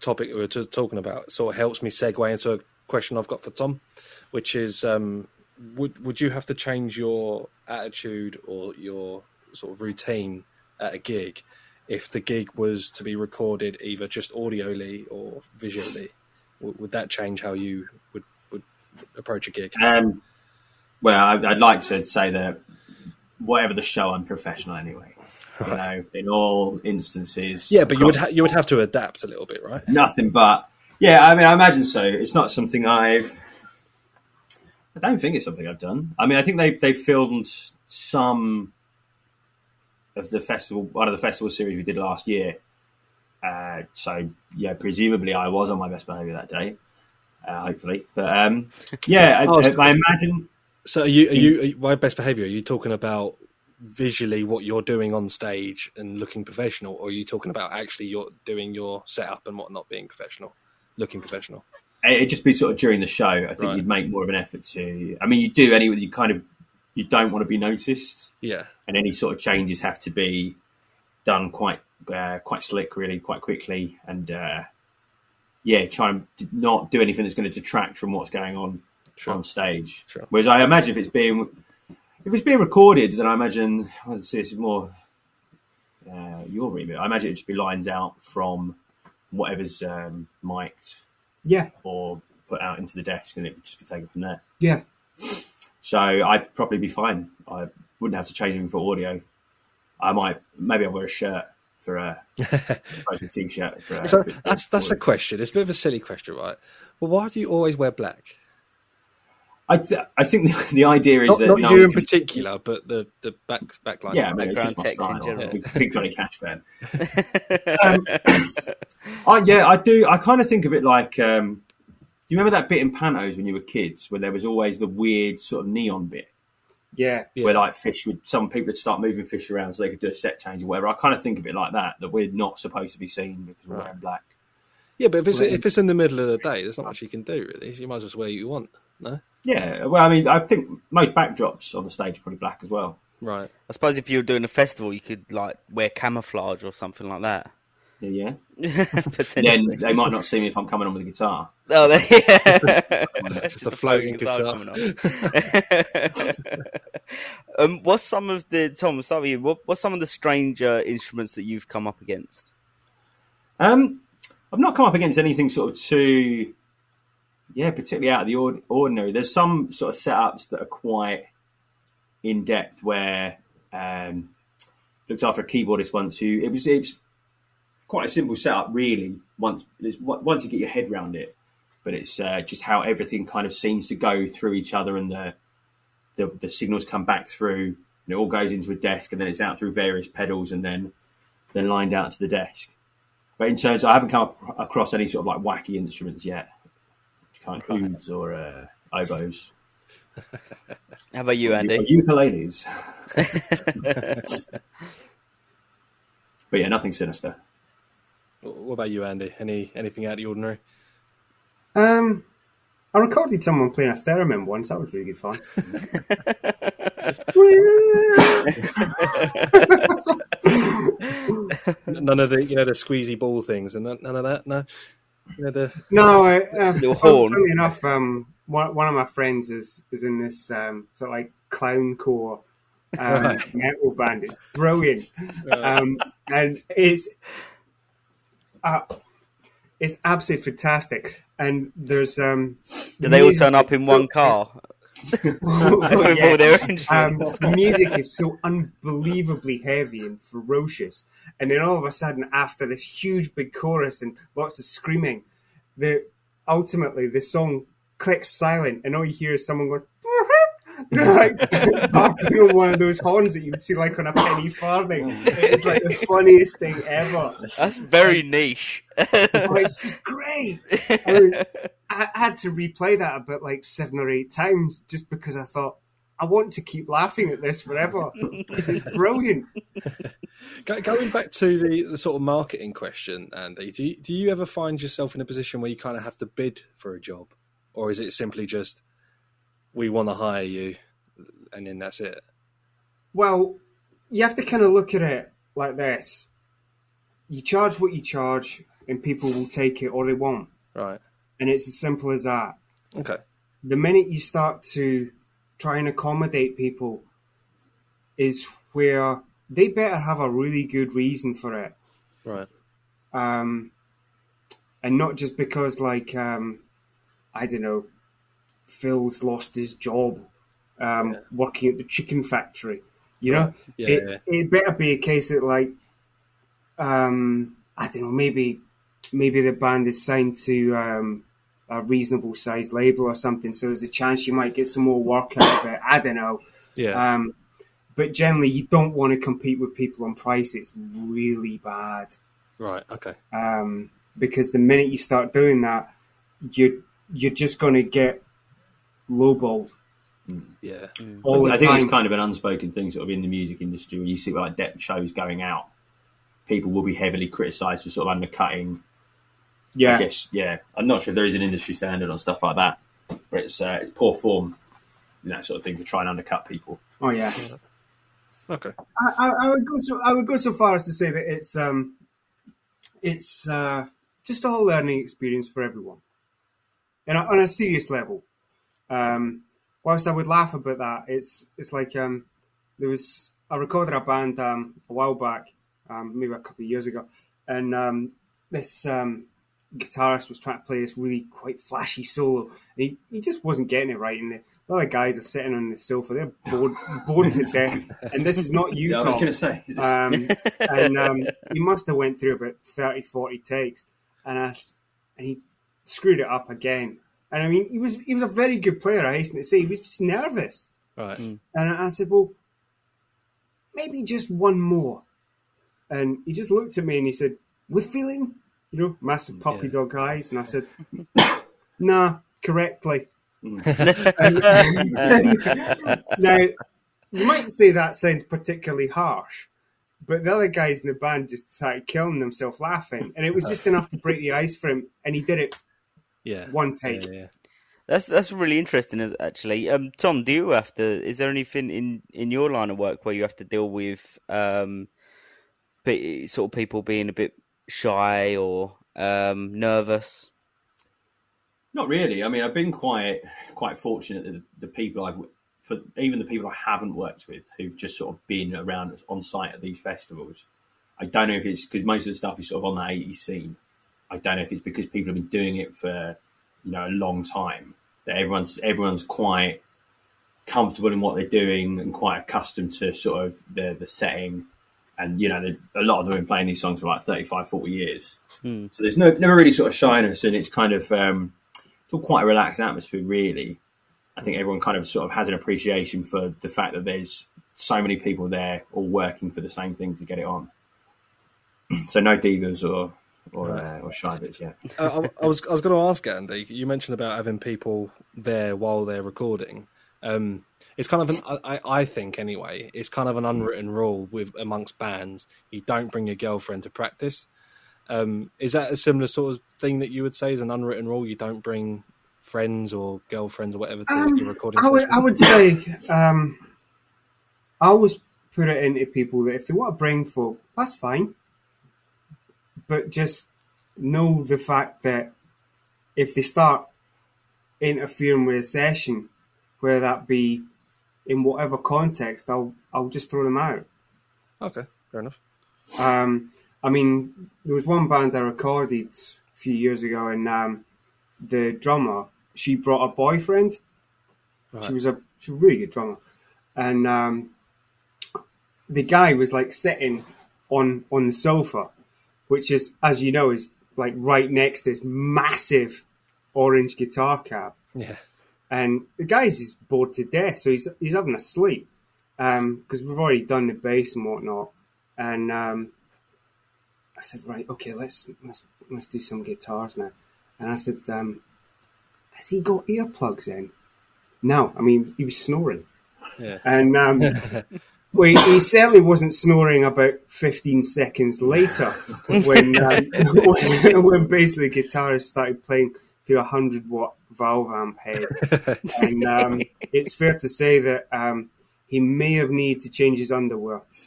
topic we were t- talking about sort of helps me segue into a question I've got for Tom, which is um, would would you have to change your attitude or your sort of routine at a gig if the gig was to be recorded either just audioly or visually? Would, would that change how you would would approach a gig? Um, well, I- I'd like to say that whatever the show, I'm professional anyway. You know, in all instances. Yeah, but you would ha- you would have to adapt a little bit, right? nothing but yeah. I mean, I imagine so. It's not something I've. I don't think it's something I've done. I mean, I think they they filmed some of the festival, one of the festival series we did last year. Uh, so yeah, presumably I was on my best behaviour that day. Uh, hopefully, but um, yeah, I, Oh, so- I imagine So are you are you are you, by best behaviour? Are you talking about visually what you're doing on stage and looking professional, or are you talking about actually you're doing your setup and whatnot being professional, looking professional? it'd just be sort of during the show. I think Right. you'd make more of an effort to. I mean, you do anyway. You kind of you don't want to be noticed, Yeah, and any sort of changes have to be done quite uh, quite slick, really, quite quickly, and uh, yeah, try and not do anything that's going to detract from what's going on sure. on stage. Sure. Whereas I imagine if it's being if it's being recorded, then I imagine well, let's see, this is more uh, your remit. I imagine it'd just be lines out from whatever's um, mic'd Yeah, or put out into the desk, and it would just be taken from there. yeah. So I'd probably be fine. I wouldn't have to change anything for audio. I might maybe I'll wear a shirt for a, a t-shirt. For a, So for- that's that's a question. It's a bit of a silly question, right? Well, why do you always wear black? I, th- I think the, the idea is Not, that not no you one in can- particular, but the the back backline. Yeah, I mean, it's just my Background text in style. general. Big, big Johnny Cash fan. Um, I, yeah, I do. I kind of think of it like. Um, do you remember that bit in Pantos when you were kids, where there was always the weird sort of neon bit, Yeah, Yeah. where like fish would, some people would start moving fish around so they could do a set change or whatever. I kind of think of it like that, that we're not supposed to be seen because we're Right. wearing black. yeah, but if it's if it's in the middle of the day, there's not much you can do really. You might as well wear what you want. No, Yeah, well, I mean, I think most backdrops on the stage are probably black as well. right? I suppose if you were doing a festival, you could like wear camouflage or something like that. Yeah, yeah. Then they might not see me if I'm coming on with a guitar. Oh, they, yeah. Just a floating guitar. coming on. um, what's some of the Tom? I'll Start with you. What, what's some of the stranger instruments that you've come up against? Um, I've not come up against anything sort of too, yeah, particularly out of the ord- ordinary. There's some sort of setups that are quite in depth where um, looked after a keyboardist once who it was it's quite a simple setup really once once you get your head around it, but it's uh, just how everything kind of seems to go through each other and the the, the signals come back through and it all goes into a desk and then it's out through various pedals and then then lined out to the desk. But in terms, I haven't come across any sort of like wacky instruments yet, kind of Right. or uh, oboes, How about you, or Andy? ukuleles. But yeah, nothing sinister. What about you, Andy? Any anything out of the ordinary? Um, I recorded someone playing a theremin once. That was really good fun. None of the you know the squeezy ball things and none none of that. No, you know, the No, I, uh, fun-. Funnily enough, um, one, one of my friends is is in this um, sort of like clown core um, Right. metal band. It's brilliant, um, and it's uh, it's absolutely fantastic. And there's um, Do they all turn up in one car yeah. their Um, the music is so unbelievably heavy and ferocious, and then all of a sudden, after this huge big chorus and lots of screaming, the ultimately the song clicks silent, and all you hear is someone going. like barking on one of those horns that you would see like on a penny farthing. It's like the funniest thing ever. That's very niche. Oh, it's just great. I, mean, I I had to replay that about like seven or eight times just because I thought I want to keep laughing at this forever because it's brilliant. Going back to the, the sort of marketing question, Andy, do you, do you ever find yourself in a position where you kind of have to bid for a job, or is it simply just we want to hire you, and then that's it? Well, you have to kind of look at it like this: you charge what you charge, and people will take it or they won't, Right. And it's as simple as that. Okay. the minute you start to try and accommodate people is where they better have a really good reason for it. Right. Um, and not just because, like, um, I don't know, Phil's lost his job um, working at the chicken factory. You know, Yeah. it, yeah. it better be a case of like, um, I don't know, maybe maybe the band is signed to um, a reasonable sized label or something, so there's a chance you might get some more work out of it. I don't know. yeah. Um, but generally, you don't want to compete with people on price. It's really bad right. Okay. um, because the minute you start doing that, you you're just going to get lowballed Yeah. all the I think time. it's kind of an unspoken thing, sort of in the music industry, when you see like depth shows going out, people will be heavily criticised for sort of undercutting. Yeah, I guess, yeah. I'm not sure if there is an industry standard on stuff like that, but it's uh, it's poor form, and that sort of thing, to try and undercut people. oh yeah. Okay. I, I, I would go so I would go so far as to say that it's um, it's uh, just a whole learning experience for everyone, and on a serious level. Um, whilst I would laugh about that, it's it's like um, there was I recorded a band um, a while back, um, maybe a couple of years ago, and um, this um, guitarist was trying to play this really quite flashy solo, and he, he just wasn't getting it right, and the, the other guys are sitting on the sofa, they're bored bored to death, and this is not you, Yeah, I was going to say, is Um, and um, he must have went through about 30, 40 takes, and I s and he screwed it up again. And I mean, he was he was a very good player. I hasten to say, he was just nervous. Right. And I said, well, maybe just one more. And he just looked at me and he said, with feeling, you know, massive puppy Yeah. dog eyes. And I said, nah, correctly. now, you might say that sounds particularly harsh, but the other guys in the band just started killing themselves laughing, and it was just enough to break the ice for him, and he did it Yeah. one take. Yeah. yeah. That's that's really interesting, is- actually. Um, Tom, do you have to? Is there anything in in your line of work where you have to deal with um, pe- sort of people being a bit shy or um, nervous? Not really. I mean, I've been quite quite fortunate that the, people I've for even the people I haven't worked with who've just sort of been around on site at these festivals. I don't know if it's because most of the stuff is sort of on the 80s scene. I don't know if it's because people have been doing it for you know a long time that everyone's everyone's quite comfortable in what they're doing and quite accustomed to sort of the the setting. And you know, a lot of them have been playing these songs for like 35, 40 years. Hmm. So there's no never really sort of shyness, and it's kind of um, it's all quite a relaxed atmosphere, really. I think everyone kind of sort of has an appreciation for the fact that there's so many people there all working for the same thing to get it on. so no divas or or, uh, or shy bits, yeah. Uh, I, I was I was going to ask Andy. You mentioned about having people there while they're recording. Um, it's kind of an I, I think anyway. It's kind of an unwritten rule with amongst bands. You don't bring your girlfriend to practice. Um, is that a similar sort of thing that you would say is an unwritten rule? You don't bring friends or girlfriends or whatever to Um, your recording I would. I would say, um, I always put it into people that if they want to bring folk, that's fine. But just know the fact that if they start interfering with a session, whether that be in whatever context, I'll I'll just throw them out. Okay, fair enough. Um, I mean, there was one band I recorded a few years ago, and um, the drummer she brought a boyfriend. Right. She was a she was a really good drummer, and um, the guy was like sitting on on the sofa, which is, as you know, is like right next to this massive orange guitar cab Yeah, and the guy's just bored to death, so he's he's having a sleep because we've already done the bass and whatnot. And um, I said, right, okay, let's let's let's do some guitars now. And I said, um, has he got earplugs in? No, I mean he was snoring, yeah. and um, well, he, he certainly wasn't snoring about fifteen seconds later when um, when, when basically the guitarist started playing through a hundred watt valve amp head and um, it's fair to say that um, he may have needed to change his underwear.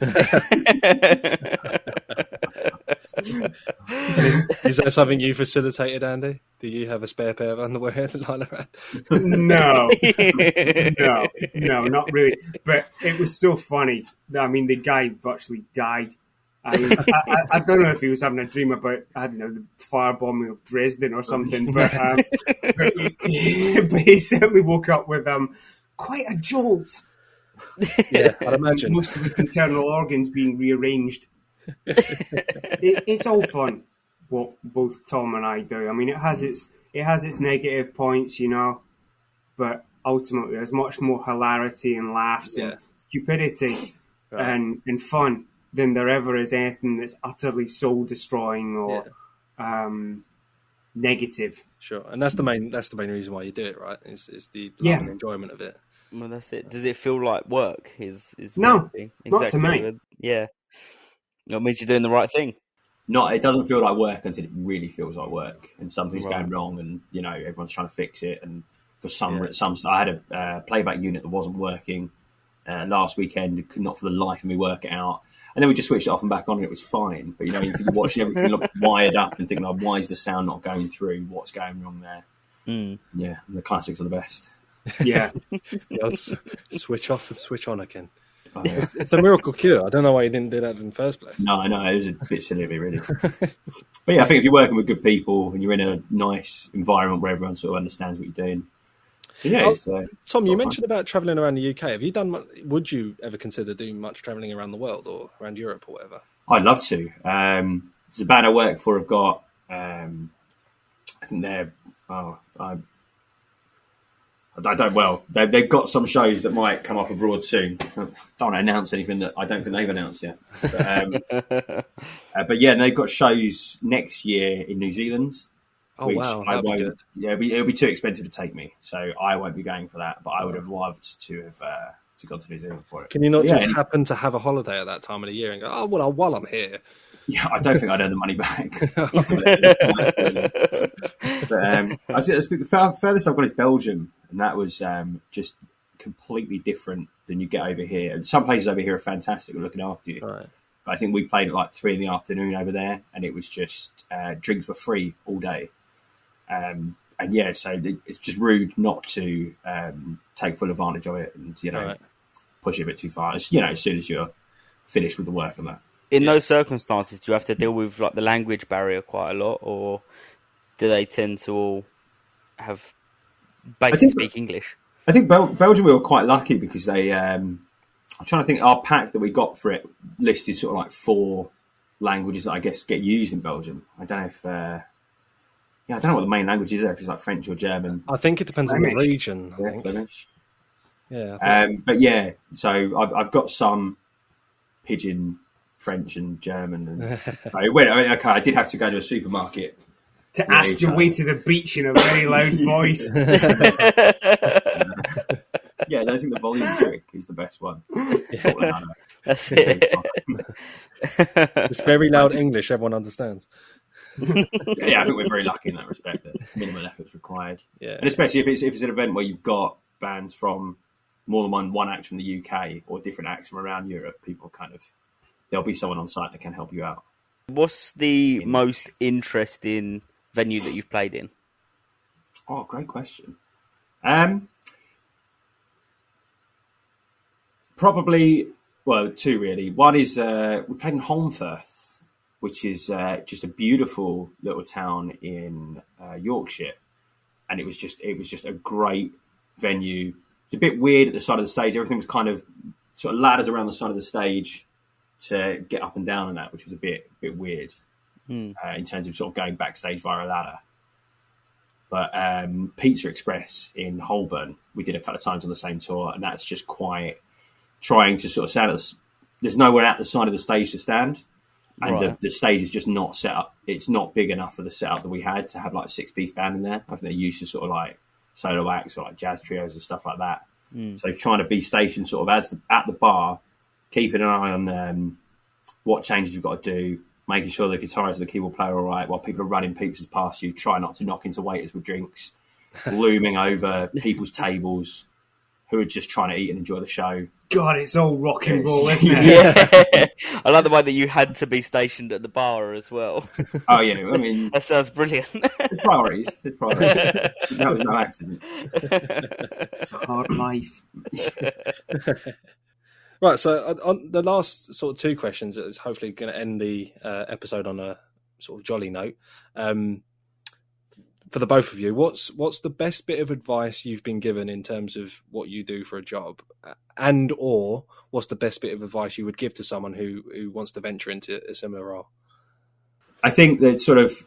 Is that something you facilitated, Andy? Do you have a spare pair of underwear lying around? no, no, no, not really. But it was so funny. I mean, the guy virtually died. I, I, I, I, don't know if he was having a dream about I don't know the firebombing of Dresden or something, but, um, but, he, but, he, certainly woke up with um, quite a jolt. Yeah, I'd imagine most of his internal organs being rearranged. it, it's all fun what both Tom and I do. I mean, it has its it has its negative points, you know, but ultimately there's much more hilarity and laughs yeah. and stupidity right. and and fun than there ever is anything that's utterly soul destroying or yeah. um, negative. Sure, and that's the main that's the main reason why you do it, right? Is is the yeah. enjoyment of it. Well, that's it. Does it feel like work? Is is no, exactly. not to me. Yeah, it means you're doing the right thing. Not, it doesn't feel like work until it really feels like work, and something's right. going wrong, and you know everyone's trying to fix it. And for some, yeah. some, I had a uh, playback unit that wasn't working uh, last weekend. Could not for the life of me work it out. And then we just switched it off and back on, and it was fine. But you know, if you're watching everything look wired up and thinking, like, why is the sound not going through? What's going wrong there? Mm. Yeah, the classics are the best. Yeah, switch off and switch on again. Oh, yeah. it's, it's, a miracle cure. I don't know why you didn't do that in the first place. No, I know it was a bit silly of me, really. but yeah, I think if you're working with good people and you're in a nice environment where everyone sort of understands what you're doing, yeah, oh, uh, Tom, you mentioned about traveling around the UK. Have you done? Would you ever consider doing much traveling around the world or around Europe or whatever? I'd love to. Um, the band I work for I've got. Um, I think they're. Oh, I, I don't. Well, they've, they've got some shows that might come up abroad soon. I don't want to announce anything that I don't think they've announced yet. But, um, uh, but yeah, they've got shows next year in New Zealand. Oh wow, I won't. Good. Yeah, it'll be, it'll be, too expensive to take me, so I won't be going for that. But I would have loved to have uh, to go to New Zealand for it. Can you not just happen to have a holiday at that time of the year and go, oh well, while I'm here? Yeah, I don't think I'd earn the money back. but um, I think the furthest I've got is Belgium, and that was um, just completely different than you get over here. And some places over here are fantastic, looking after you. Right. But I think we played at like three in the afternoon over there, and it was just uh, drinks were free all day. Um, and yeah, so it's just rude not to um, take full advantage of it and you know right. push it a bit too far. It's, you know, as soon as you're finished with the work and that. In yeah. those circumstances, do you have to deal with like the language barrier quite a lot, or do they tend to all have basically speak English? I think Bel- Belgium we were quite lucky because they. Um, I'm trying to think. Our pack that we got for it listed sort of like four languages that I guess get used in Belgium. I don't know if. Uh, yeah, I don't know what the main language is there, if it's like French or German. I think it depends Flemish. on the region. I yeah, Flemish. Yeah. Um, but yeah, so I've, I've, got some pidgin French and German. And so went, okay, I did have to go to a supermarket. To ask your way to the beach in a very loud voice. yeah, I think the volume trick is the best one. Yeah. That's it. it's very loud English, everyone understands. Yeah, I think we're very lucky in that respect. That minimal effort's required. Yeah, and especially if it's if it's an event where you've got bands from more than one one act from the UK or different acts from around Europe, people kind of there'll be someone on site that can help you out. What's the most interesting venue that you've played in? Oh, great question. Um, probably well, two really. One is uh, we played in Holmfirth which is uh, just a beautiful little town in uh, Yorkshire, and it was just it was just a great venue. It's a bit weird at the side of the stage. Everything was kind of sort of ladders around the side of the stage to get up and down and that, which was a bit bit weird mm. uh, in terms of sort of going backstage via a ladder. But um, Pizza Express in Holborn, we did a couple of times on the same tour, and that's just quite trying to sort of stand. At, there's nowhere at the side of the stage to stand, and right. the, the, stage is just not set up. It's not big enough for the setup that we had to have like a six piece band in there. I think they're used to sort of like solo acts or like jazz trios and stuff like that. Mm. So trying to be stationed sort of as the, at the bar, keeping an eye on um, what changes you've got to do, making sure the guitarist and the keyboard player are all right while people are running pizzas past you. Try not to knock into waiters with drinks, looming over people's tables. who are just trying to eat and enjoy the show. God, it's all rock and roll, isn't it? Yeah, I like the way that you had to be stationed at the bar as well. Oh yeah, I mean, That sounds brilliant. the priorities, the priorities. that was no accident. It's a hard life. Right, so on- on the last sort of two questions is hopefully going to end the uh, episode on a sort of jolly note. Um, for the both of you, what's what's the best bit of advice you've been given in terms of what you do for a job, and or what's the best bit of advice you would give to someone who who wants to venture into a similar role? I think that sort of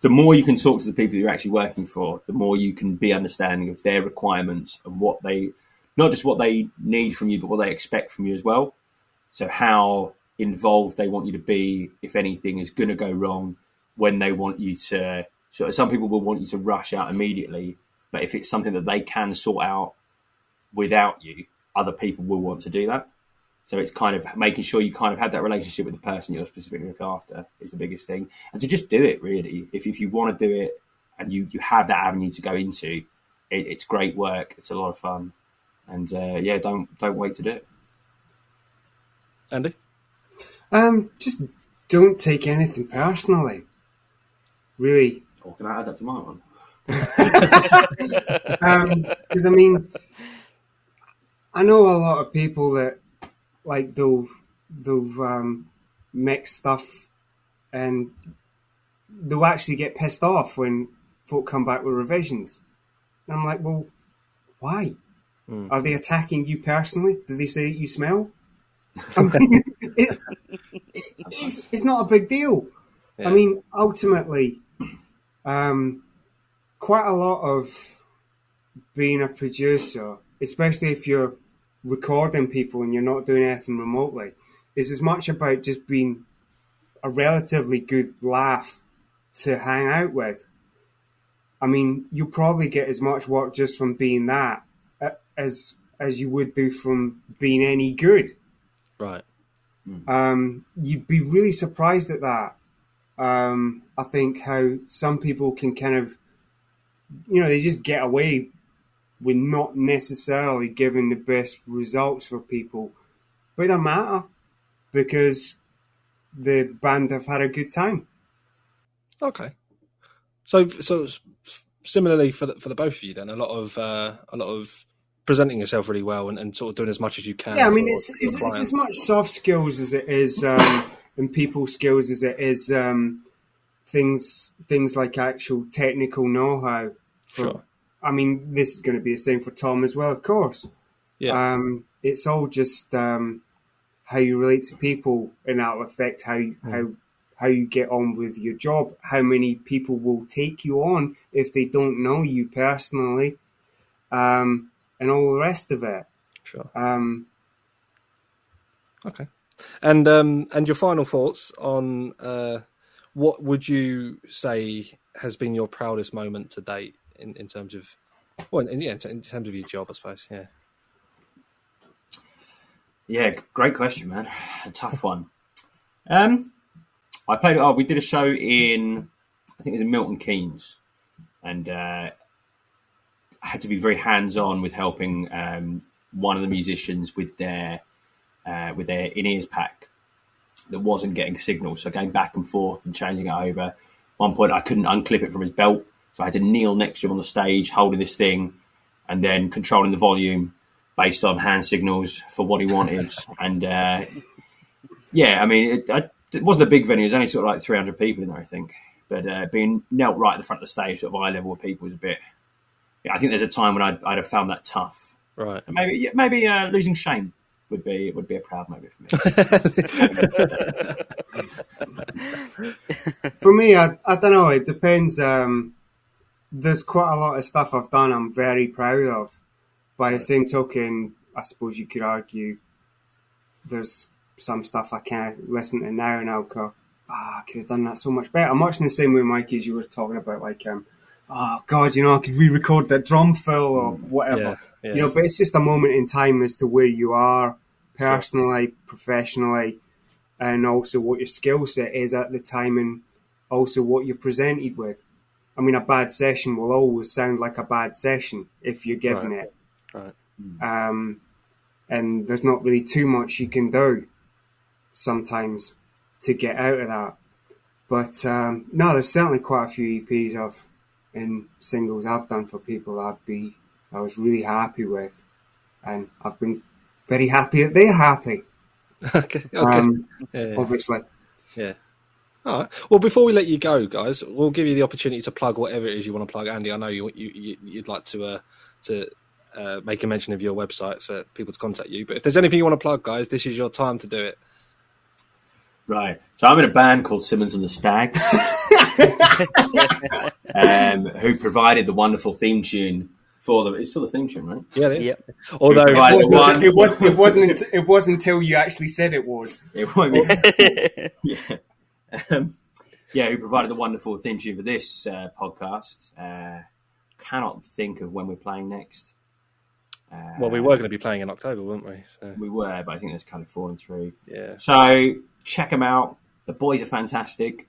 the more you can talk to the people you're actually working for, the more you can be understanding of their requirements and what they, not just what they need from you, but what they expect from you as well. So how involved they want you to be if anything is going to go wrong, when they want you to. So some people will want you to rush out immediately, but if it's something that they can sort out without you, other people will want to do that. So it's kind of making sure you kind of have that relationship with the person you're specifically looking after is the biggest thing, and to just do it really. If if you want to do it and you you have that avenue to go into, it, it's great work. It's a lot of fun, and uh, yeah, don't don't wait to do it. Andy, Um, just don't take anything personally. Really, Or can I add that to my one? because I mean, I know a lot of people that like they'll they'll um, mix stuff, and they'll actually get pissed off when folk come back with revisions. And I'm like, well, why? Hmm. Are they attacking you personally? Do they say that you smell? I mean, it's, it's it's not a big deal. Yeah. I mean, ultimately, um, quite a lot of being a producer, especially if you're recording people and you're not doing anything remotely, is as much about just being a relatively good laugh to hang out with. I mean, you'll probably get as much work just from being that uh, as as you would do from being any good. right? Um, you'd be really surprised at that. Um, I think how some people can kind of, you know, they just get away with not necessarily giving the best results for people, but it doesn't matter because the band have had a good time. Okay. So so similarly for the, for the both of you, then a lot of uh, a lot of presenting yourself really well and, and sort of doing as much as you can. Yeah, I mean, for it's, it's, it's as much soft skills as it is um, and people skills as it is um, things things like actual technical know-how. For, Sure. I mean, this is going to be the same for Tom as well, of course. Yeah. Um, it's all just um, how you relate to people, and that'll affect how you, how how you get on with your job. How many people will take you on if they don't know you personally, um, and all the rest of it. Sure. Um, Okay. And um and your final thoughts on uh what would you say has been your proudest moment to date in, in terms of well in, yeah in terms of your job I suppose yeah Yeah, great question, man. A tough one. Um, I played. Oh, we did a show in, I think it was in Milton Keynes, and uh, I had to be very hands-on with helping um, one of the musicians with their uh, with their in-ears pack that wasn't getting signal. So going back and forth and changing it over. one point, I couldn't unclip it from his belt, so I had to kneel next to him on the stage, holding this thing, and then controlling the volume based on hand signals for what he wanted. and uh, yeah, I mean, it, I, it wasn't a big venue. It was only sort of like 300 people in there, I think. But uh, being knelt right at the front of the stage, sort of eye level with people, was a bit. Yeah, I think there's a time when I'd, I'd have found that tough. right And maybe, maybe uh, losing shame would be it would be a proud moment for me. For me, I, I don't know. It depends. Um, there's quite a lot of stuff I've done I'm very proud of. By the same token, I suppose you could argue there's some stuff I can't listen to now and I'll go, ah, I could have done that so much better. I'm much in the same way, Mikey, as you were talking about, like, um, oh, God, you know, I could re record that drum fill or whatever. yeah, yeah. You know, but it's just a moment in time as to where you are personally, professionally, and also what your skill set is at the time and also what you're presented with. I mean, a bad session will always sound like a bad session if you're given Right. it. Right. um, and there's not really too much you can do sometimes to get out of that. But um, no, there's certainly quite a few EPs I've and singles I've done for people I'd be I was really happy with, and I've been very happy that they're happy. okay. Okay. Um, yeah, yeah. obviously. yeah. All right. Well, before we let you go, guys, we'll give you the opportunity to plug whatever it is you want to plug. Andy, I know you, you you- you'd like to uh, to uh, make a mention of your website for people to contact you. But if there's anything you want to plug, guys, this is your time to do it. Right. So I'm in a band called Simmons and the Stags, um, who provided the wonderful theme tune for the. It's still the theme tune, right? Yeah, it is. Yep. Although, It the wasn't, one- it, was, it, wasn't, it wasn't until you actually said it was. It won't yeah. Um, yeah, who provided the wonderful theme tune for this uh, podcast. Uh, cannot think of when we're playing next. Uh, well, we were going to be playing in October, weren't we? So, We were, but I think that's kind of fallen through. yeah. So check them out. The boys are fantastic.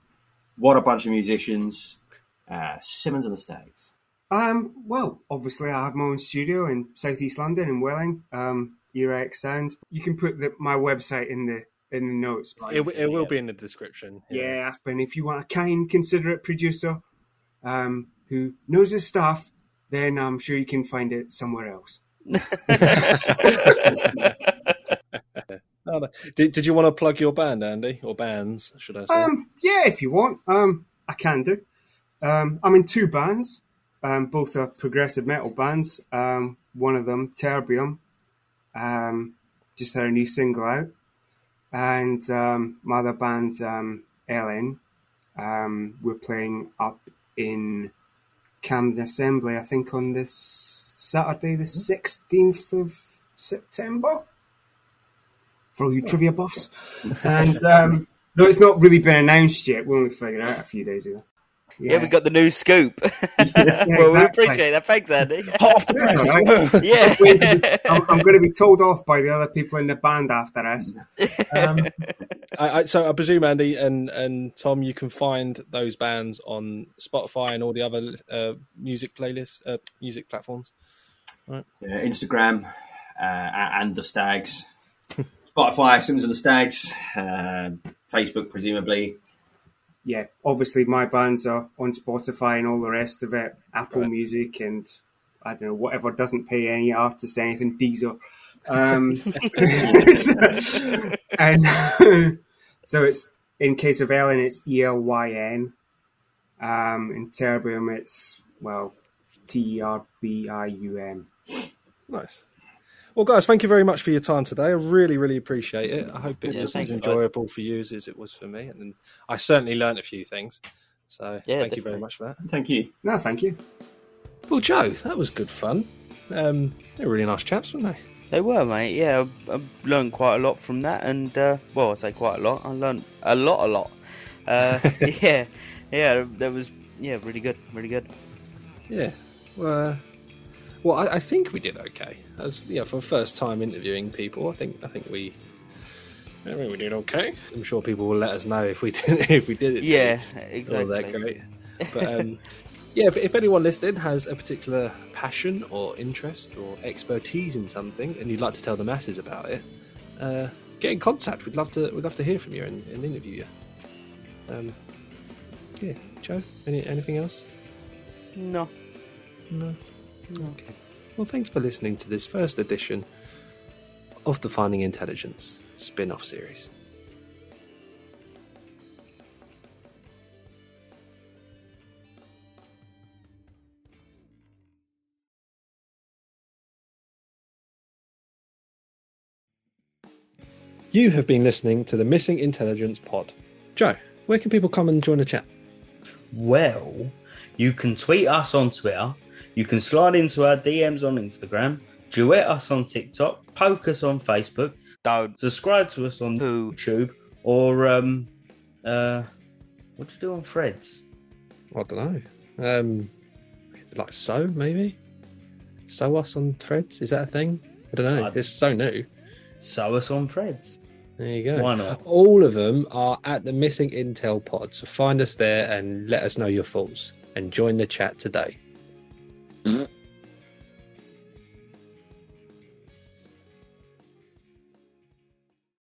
What a bunch of musicians. Uh, Simmons and the Stags. Um, well, obviously, I have my own studio in Southeast London in Welling, um, eraX Sound. You can put the, my website in the in the notes. It, it will be in the description. Yeah, and if you want a kind, considerate producer um, who knows his stuff, then I'm sure you can find it somewhere else. Did, did you want to plug your band, Andy, or bands, should I say? Um, yeah, if you want, um, I can do. Um, I'm in two bands. Um, both are progressive metal bands. Um, one of them, Terbium, um, just had a new single out, and um, my other band, um, Elyn, um, we're playing up in Camden Assembly. I think on this Saturday, the sixteenth of September. For all you trivia buffs, and um, no, it's not really been announced yet. We only figured it out a few days ago. Yeah, we got the new scoop. well, we appreciate that. Thanks, Andy. Half the press. right. yeah. I'm, I'm going to be told off by the other people in the band after us. Um, I, I, so I presume Andy and, and Tom, you can find those bands on Spotify and all the other uh, music playlists, uh, music platforms. Uh, Instagram uh, and the Stags. Spotify, Sims and the Stags. Uh, Facebook, presumably. Yeah, obviously my bands are on Spotify and all the rest of it, Apple Right. Music and I don't know whatever doesn't pay any artists anything, Deezer. Um, and so it's in case of Elyn, it's E L Y N. Um, in Terbium, it's well T E R B I U M. Nice. Well, guys, thank you very much for your time today. I really, really appreciate it. I hope it Yeah, was as thanks, guys. enjoyable for you as it was for me. And I certainly learned a few things. So Yeah, thank you very much for that. Thank you. No, thank you. Well, Joe, that was good fun. Um, they were really nice chaps, weren't they? They were, mate. Yeah, I, I learned quite a lot from that, and uh, well, I say quite a lot. I learned a lot, a lot. Uh, yeah, yeah, that was yeah, really good, really good. Yeah. Well, uh, well, I, I think we did okay. As yeah, for first time interviewing people, I think I think we. I think we did okay. I'm sure people will let us know if we did if we did it. Yeah, all exactly. that great. But um, yeah, if, if anyone listening has a particular passion or interest or expertise in something, and you'd like to tell the masses about it, uh, get in contact. We'd love to. We'd love to hear from you and, and interview you. Um, yeah, Joe. Any anything else? No, No. Okay. Well, thanks for listening to this first edition of the Finding Intelligence spin off series. You have been listening to the Missing Intelligence Pod. Joe, where can people come and join the chat? Well, you can tweet us on Twitter, you can slide into our DMs on Instagram, duet us on TikTok, poke us on Facebook, don't subscribe to us on YouTube, or um, uh, what do you do on Threads? I don't know. Um, like so, maybe. So us on threads is that a thing? I don't know. I- It's so new. Sew us on Threads. There you go. Why not? All of them are at the Missing Intel Pod. So find us there and let us know your thoughts and join the chat today.